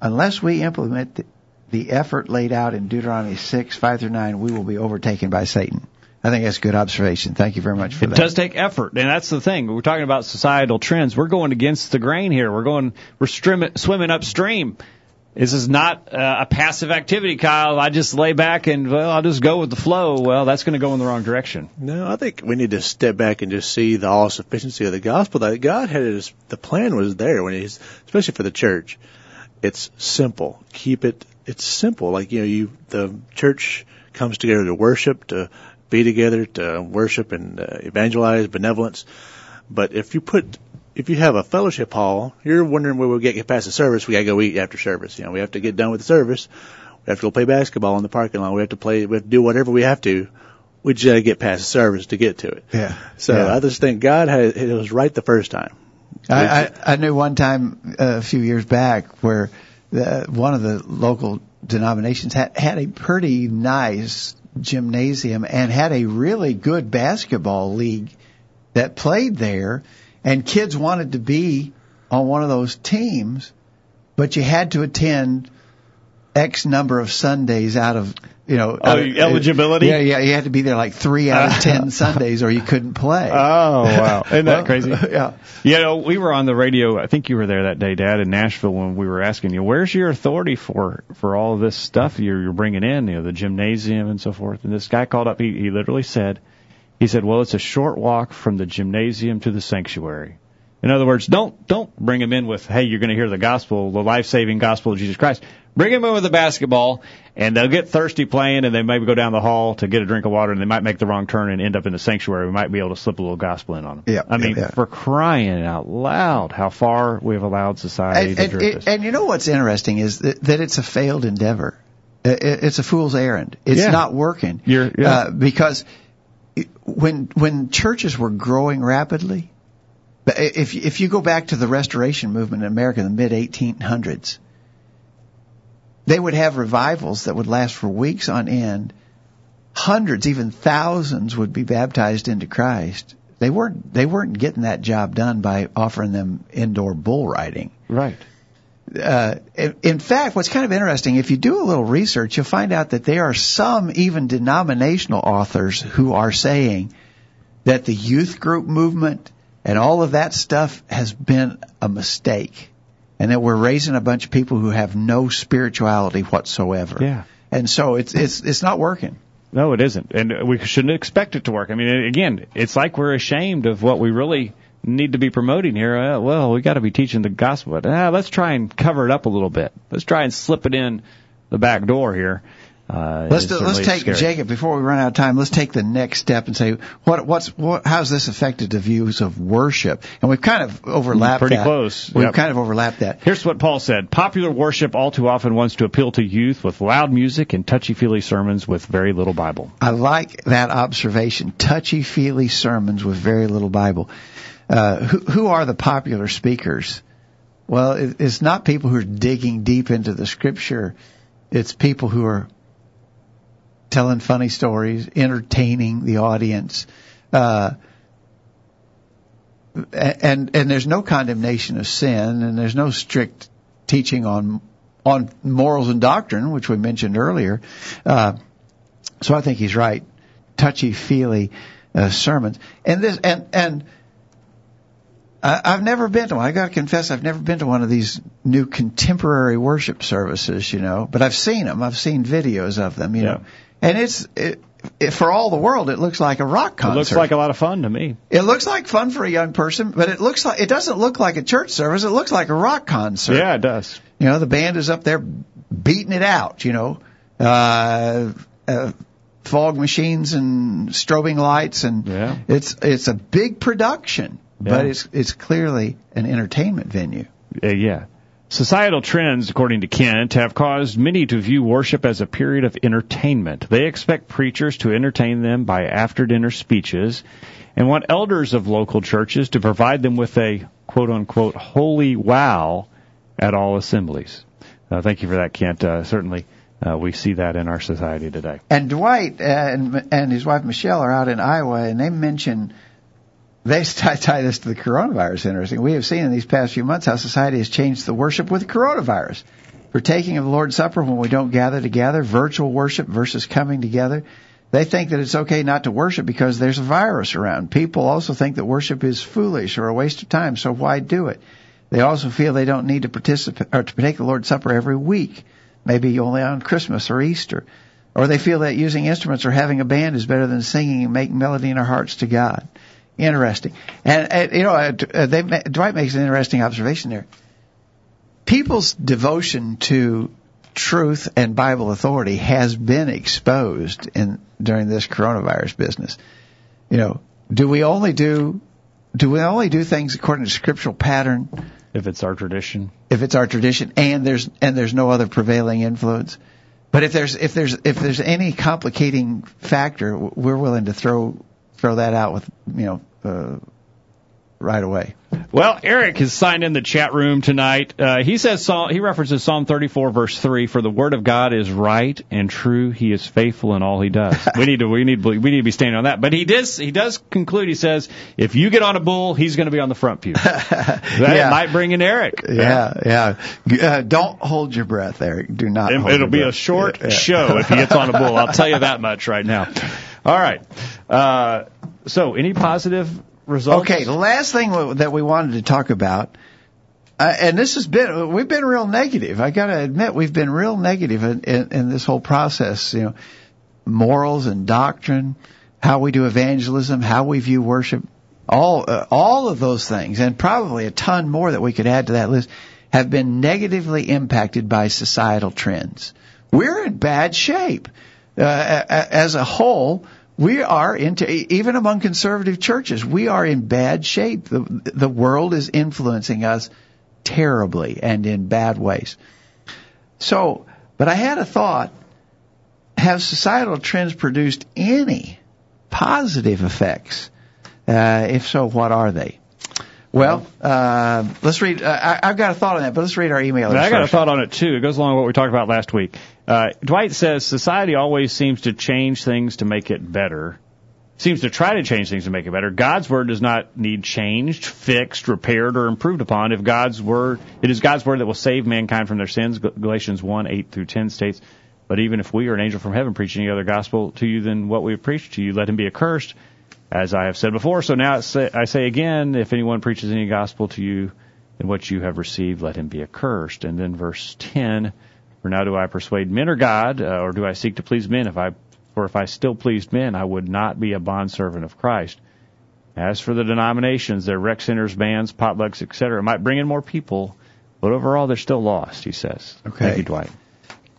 Speaker 2: Unless we implement the, the effort laid out in Deuteronomy 6, 5 through 9, we will be overtaken by Satan. I think that's a good observation. Thank you very much for
Speaker 1: It
Speaker 2: that.
Speaker 1: It does take effort, and that's the thing. We're talking about societal trends. We're going against the grain here. We're going, we're swimming upstream. This is not uh, a passive activity, Kyle. I just lay back and well, I'll just go with the flow. Well, that's going to go in the wrong direction.
Speaker 9: No, I think we need to step back and just see the all sufficiency of the gospel. That God had his, the plan was there when he's, especially for the church. It's simple. Keep it. It's simple. Like you know, you the church comes together to worship, to be together, to worship and uh, evangelize, benevolence. But if you put if you have a fellowship hall, you're wondering where we'll get past the service. We gotta go eat after service. You know, we have to get done with the service. We have to go play basketball in the parking lot. We have to play. We have to do whatever we have to. We just gotta get past the service to get to it.
Speaker 2: Yeah.
Speaker 9: So
Speaker 2: Yeah.
Speaker 9: I just think God had it was right the first time.
Speaker 2: I, I, I knew one time uh, a few years back where the, one of the local denominations had had a pretty nice gymnasium and had a really good basketball league that played there, and kids wanted to be on one of those teams, but you had to attend X number of Sundays out of you know
Speaker 1: Oh,
Speaker 2: of- uh,
Speaker 1: eligibility?
Speaker 2: Yeah, yeah, you had to be there like three out of ten Sundays, or you couldn't play.
Speaker 1: Oh wow, isn't that
Speaker 2: Well,
Speaker 1: crazy?
Speaker 2: yeah.
Speaker 1: You know, we were on the radio. I think you were there that day, Dad, in Nashville, when we were asking you, "Where's your authority for for all of this stuff you're, you're bringing in? You know, the gymnasium and so forth." And this guy called up. He, he literally said, "He said, well, it's a short walk from the gymnasium to the sanctuary." In other words, don't don't bring him in with, "Hey, you're going to hear the gospel, the life saving gospel of Jesus Christ." Bring him in with a basketball, and they'll get thirsty playing, and they maybe go down the hall to get a drink of water, and they might make the wrong turn and end up in the sanctuary. We might be able to slip a little gospel in on them.
Speaker 2: Yeah,
Speaker 1: I mean,
Speaker 2: yeah, yeah.
Speaker 1: for crying out loud, how far we have allowed society
Speaker 2: And,
Speaker 1: to
Speaker 2: and,
Speaker 1: drift us.
Speaker 2: and you know what's interesting is that, that it's a failed endeavor. It- it- It's a fool's errand. It's
Speaker 1: Yeah.
Speaker 2: not working.
Speaker 1: You're- yeah.
Speaker 2: uh, because when when churches were growing rapidly, if if you go back to the Restoration movement in America in the mid 1800s, they would have revivals that would last for weeks on end. Hundreds, even thousands, would be baptized into Christ. They weren't they weren't getting that job done by offering them indoor bull riding
Speaker 1: right.
Speaker 2: Uh, in in fact, what's kind of interesting, if you do a little research, you'll find out that there are some even denominational authors who are saying that the youth group movement and all of that stuff has been a mistake. And that we're raising a bunch of people who have no spirituality whatsoever.
Speaker 1: Yeah.
Speaker 2: And so it's, it's, it's not working.
Speaker 1: No, it isn't, and we shouldn't expect it to work. I mean, again, it's like we're ashamed of what we really need to be promoting here. Uh, well, we got to be teaching the gospel, but uh, let's try and cover it up a little bit. Let's try and slip it in the back door here. Uh,
Speaker 2: Let's do, let's take
Speaker 1: scary.
Speaker 2: Jacob before we run out of time. Let's take the next step and say what what's what how's this affected the views of worship? And we've kind of overlapped
Speaker 1: Pretty
Speaker 2: that.
Speaker 1: close.
Speaker 2: We've
Speaker 1: Yep.
Speaker 2: kind of overlapped that.
Speaker 1: Here's what Paul said. Popular worship all too often wants to appeal to youth with loud music and touchy-feely sermons with very little Bible.
Speaker 2: I like that observation. Touchy feely sermons with very little Bible. Uh, who, who are the popular speakers? Well, it, it's not people who are digging deep into the scripture. It's people who are telling funny stories, entertaining the audience. Uh, and and there's no condemnation of sin, and there's no strict teaching on on morals and doctrine, which we mentioned earlier. Uh, so I think he's right. Touchy feely uh, sermons, and this and and I've never been to one. I got to confess, I've never been to one of these new contemporary worship services. You know, but I've seen them. I've seen videos of them. You know, and it's it, it, for all the world, it looks like a rock concert.
Speaker 1: It looks like a lot of fun to me.
Speaker 2: It looks like fun for a young person, but it looks like it doesn't look like a church service. It looks like a rock concert.
Speaker 1: Yeah, it does.
Speaker 2: You know, the band is up there beating it out. You know, uh, uh, fog machines and strobing lights, and
Speaker 1: Yeah.
Speaker 2: it's it's a big production, but it's it's clearly an entertainment venue.
Speaker 1: Uh, yeah. Societal trends, according to Kent, have caused many to view worship as a period of entertainment. They expect preachers to entertain them by after dinner speeches and want elders of local churches to provide them with a quote unquote holy wow at all assemblies. Uh, thank you for that, Kent. Uh, certainly, uh, we see that in our society today.
Speaker 2: And Dwight uh, and and his wife Michelle are out in Iowa, and they mention they tie, this to the coronavirus. Interesting. We have seen in these past few months how society has changed the worship with the coronavirus. Partaking of the Lord's Supper when we don't gather together, virtual worship versus coming together. They think that it's okay not to worship because there's a virus around. People also think that worship is foolish or a waste of time, so why do it? They also feel they don't need to participate or to partake the Lord's Supper every week, maybe only on Christmas or Easter. Or they feel that using instruments or having a band is better than singing and making melody in our hearts to God. Interesting. And, and you know, uh, uh, they, Dwight makes an interesting observation there. People's devotion to truth and Bible authority has been exposed in during this coronavirus business. You know, do we only do do we only do things according to scriptural pattern
Speaker 1: If it's our tradition.
Speaker 2: if it's our tradition and there's and there's no other prevailing influence? But if there's if there's if there's any complicating factor, we're willing to throw throw that out with you know uh, right away.
Speaker 1: Well, Eric has signed in the chat room tonight. Uh, he says he references Psalm 34 verse 3 for the word of God is right and true. He is faithful in all he does. we need to we need we need to be standing on that. But he does he does conclude he says if you get on a bull, he's going to be on the front pew. that
Speaker 2: Yeah.
Speaker 1: might bring in Eric.
Speaker 2: Yeah, yeah. Uh, don't hold your breath, Eric. Do not.
Speaker 1: It,
Speaker 2: hold
Speaker 1: it'll
Speaker 2: your
Speaker 1: be a short
Speaker 2: yeah.
Speaker 1: show if he gets on a bull. I'll tell you that much right now. All right. Uh, so, any positive results?
Speaker 2: Okay, the last thing that we wanted to talk about, uh, and this has been, we've been real negative. I got to admit, we've been real negative in, in, in this whole process. You know, morals and doctrine, how we do evangelism, how we view worship, all uh, all of those things, and probably a ton more that we could add to that list, have been negatively impacted by societal trends. We're in bad shape uh, as a whole. We are into even among conservative churches. We are in bad shape. The the world is influencing us terribly and in bad ways. So, but I had a thought. Have societal trends produced any positive effects? Uh, if so, what are they? Well, uh, let's read. Uh, I, I've got a thought on that, but let's read our email.
Speaker 1: I got a thought on it too. It goes along with what we talked about last week. Uh, Dwight says society always seems to change things to make it better. Seems to try to change things to make it better. God's word does not need changed, fixed, repaired, or improved upon. If God's word, it is God's word that will save mankind from their sins. Galatians 1, 8 through 10 states, but even if we or an angel from heaven preach any other gospel to you than what we have preached to you, let him be accursed, as I have said before. So now I say, again, if anyone preaches any gospel to you than what you have received, let him be accursed. And then verse 10, for now do I persuade men or God, uh, or do I seek to please men? If I, for if I still pleased men, I would not be a bondservant of Christ. As for the denominations, their rec centers, bands, potlucks, etc., it might bring in more people, but overall they're still lost, he says.
Speaker 2: Okay.
Speaker 1: Thank you, Dwight.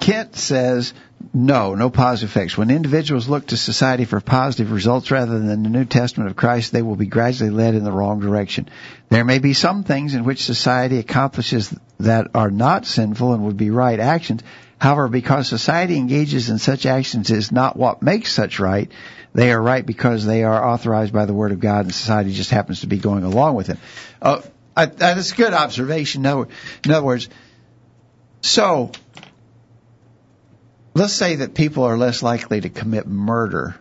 Speaker 2: Kent says, no, no positive effects. When individuals look to society for positive results rather than the New Testament of Christ, they will be gradually led in the wrong direction. There may be some things in which society accomplishes that are not sinful and would be right actions. However, because society engages in such actions is not what makes such right, they are right because they are authorized by the Word of God and society just happens to be going along with it. Uh, I, that's a good observation. In other, in other words, so let's say that people are less likely to commit murder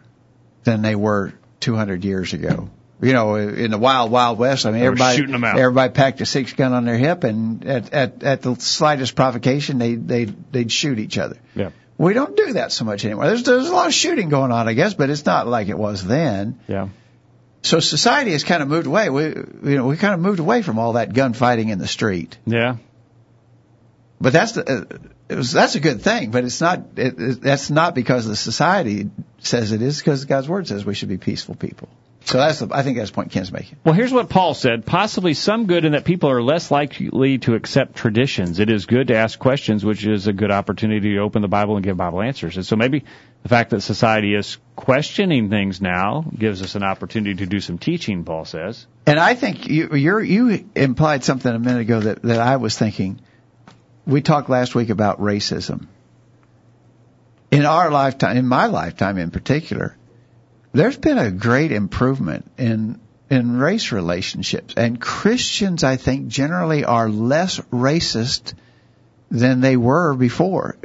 Speaker 2: than they were 200 years ago. You know, in the wild, wild west, I mean, everybody,
Speaker 1: out.
Speaker 2: everybody packed a six gun on their hip, and at, at, at the slightest provocation, they, they, they'd shoot each other.
Speaker 1: Yeah.
Speaker 2: We don't do that so much anymore. There's, there's a lot of shooting going on, I guess, but it's not like it was then.
Speaker 1: Yeah.
Speaker 2: So society has kind of moved away. We, you know, we kind of moved away from all that gunfighting in the street.
Speaker 1: Yeah.
Speaker 2: But that's the, uh, was, that's a good thing. But it's not. It, it, that's not because the society says it is. Because God's word says we should be peaceful people. So that's the. I think that's the point Kent's making.
Speaker 1: Well, here's what Paul said. Possibly some good in that people are less likely to accept traditions. It is good to ask questions, which is a good opportunity to open the Bible and give Bible answers. And so maybe the fact that society is questioning things now gives us an opportunity to do some teaching, Paul says.
Speaker 2: And I think you you're, you implied something a minute ago that that I was thinking. We talked last week about racism. In our lifetime, in my lifetime in particular, there's been a great improvement in in race relationships, and Christians, I think, generally are less racist than they were before.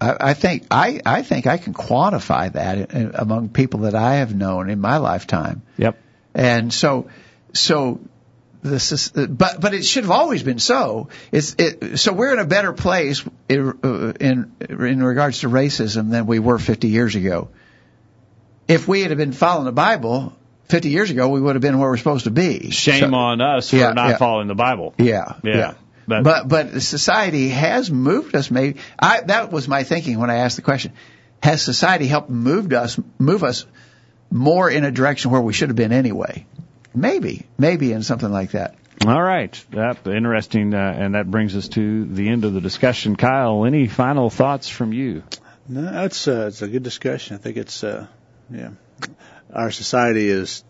Speaker 2: I, I think I I think I can quantify that among people that I have known in my lifetime.
Speaker 1: Yep.
Speaker 2: And so, so this is, but but it should have always been so. It's it, so we're in a better place in, uh, in in regards to racism than we were 50 years ago. If we had been following the Bible 50 years ago, we would have been where we're supposed to be.
Speaker 1: Shame
Speaker 2: So-
Speaker 1: on us for
Speaker 2: Yeah,
Speaker 1: not
Speaker 2: yeah.
Speaker 1: following the Bible.
Speaker 2: Yeah,
Speaker 1: Yeah.
Speaker 2: yeah.
Speaker 1: But-
Speaker 2: But but society has moved us. Maybe I that was my thinking when I asked the question. Has society helped moved us move us more in a direction where we should have been anyway? Maybe, maybe in something like that.
Speaker 1: All right. That interesting, uh, and that brings us to the end of the discussion. Kyle, any final thoughts from you?
Speaker 9: No, that's uh, it's a good discussion. I think it's uh, yeah, our society is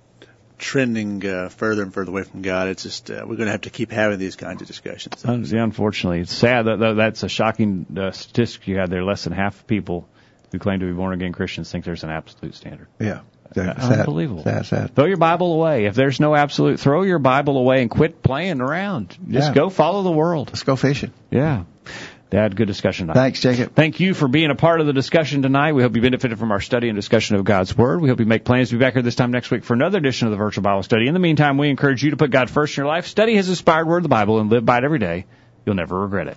Speaker 9: trending uh, further and further away from God. It's just uh, we're going to have to keep having these kinds of discussions.
Speaker 1: Uh, yeah, unfortunately, it's sad that that- that's a shocking uh, statistic you had there. Less than half of people who claim to be born again Christians think there's an absolute standard.
Speaker 2: Yeah. That's
Speaker 1: Unbelievable.
Speaker 2: That's that.
Speaker 1: Throw your Bible away. If there's no absolute, throw your Bible away and quit playing around. Just
Speaker 2: Yeah.
Speaker 1: go follow the world.
Speaker 2: Let's go fishing.
Speaker 1: Yeah. Dad, good discussion tonight.
Speaker 2: Thanks, Jacob.
Speaker 1: Thank you for being a part of the discussion tonight. We hope you benefited from our study and discussion of God's Word. We hope you make plans to be back here this time next week for another edition of the Virtual Bible Study. In the meantime, we encourage you to put God first in your life, study His inspired Word, the Bible, and live by it every day. You'll never regret it.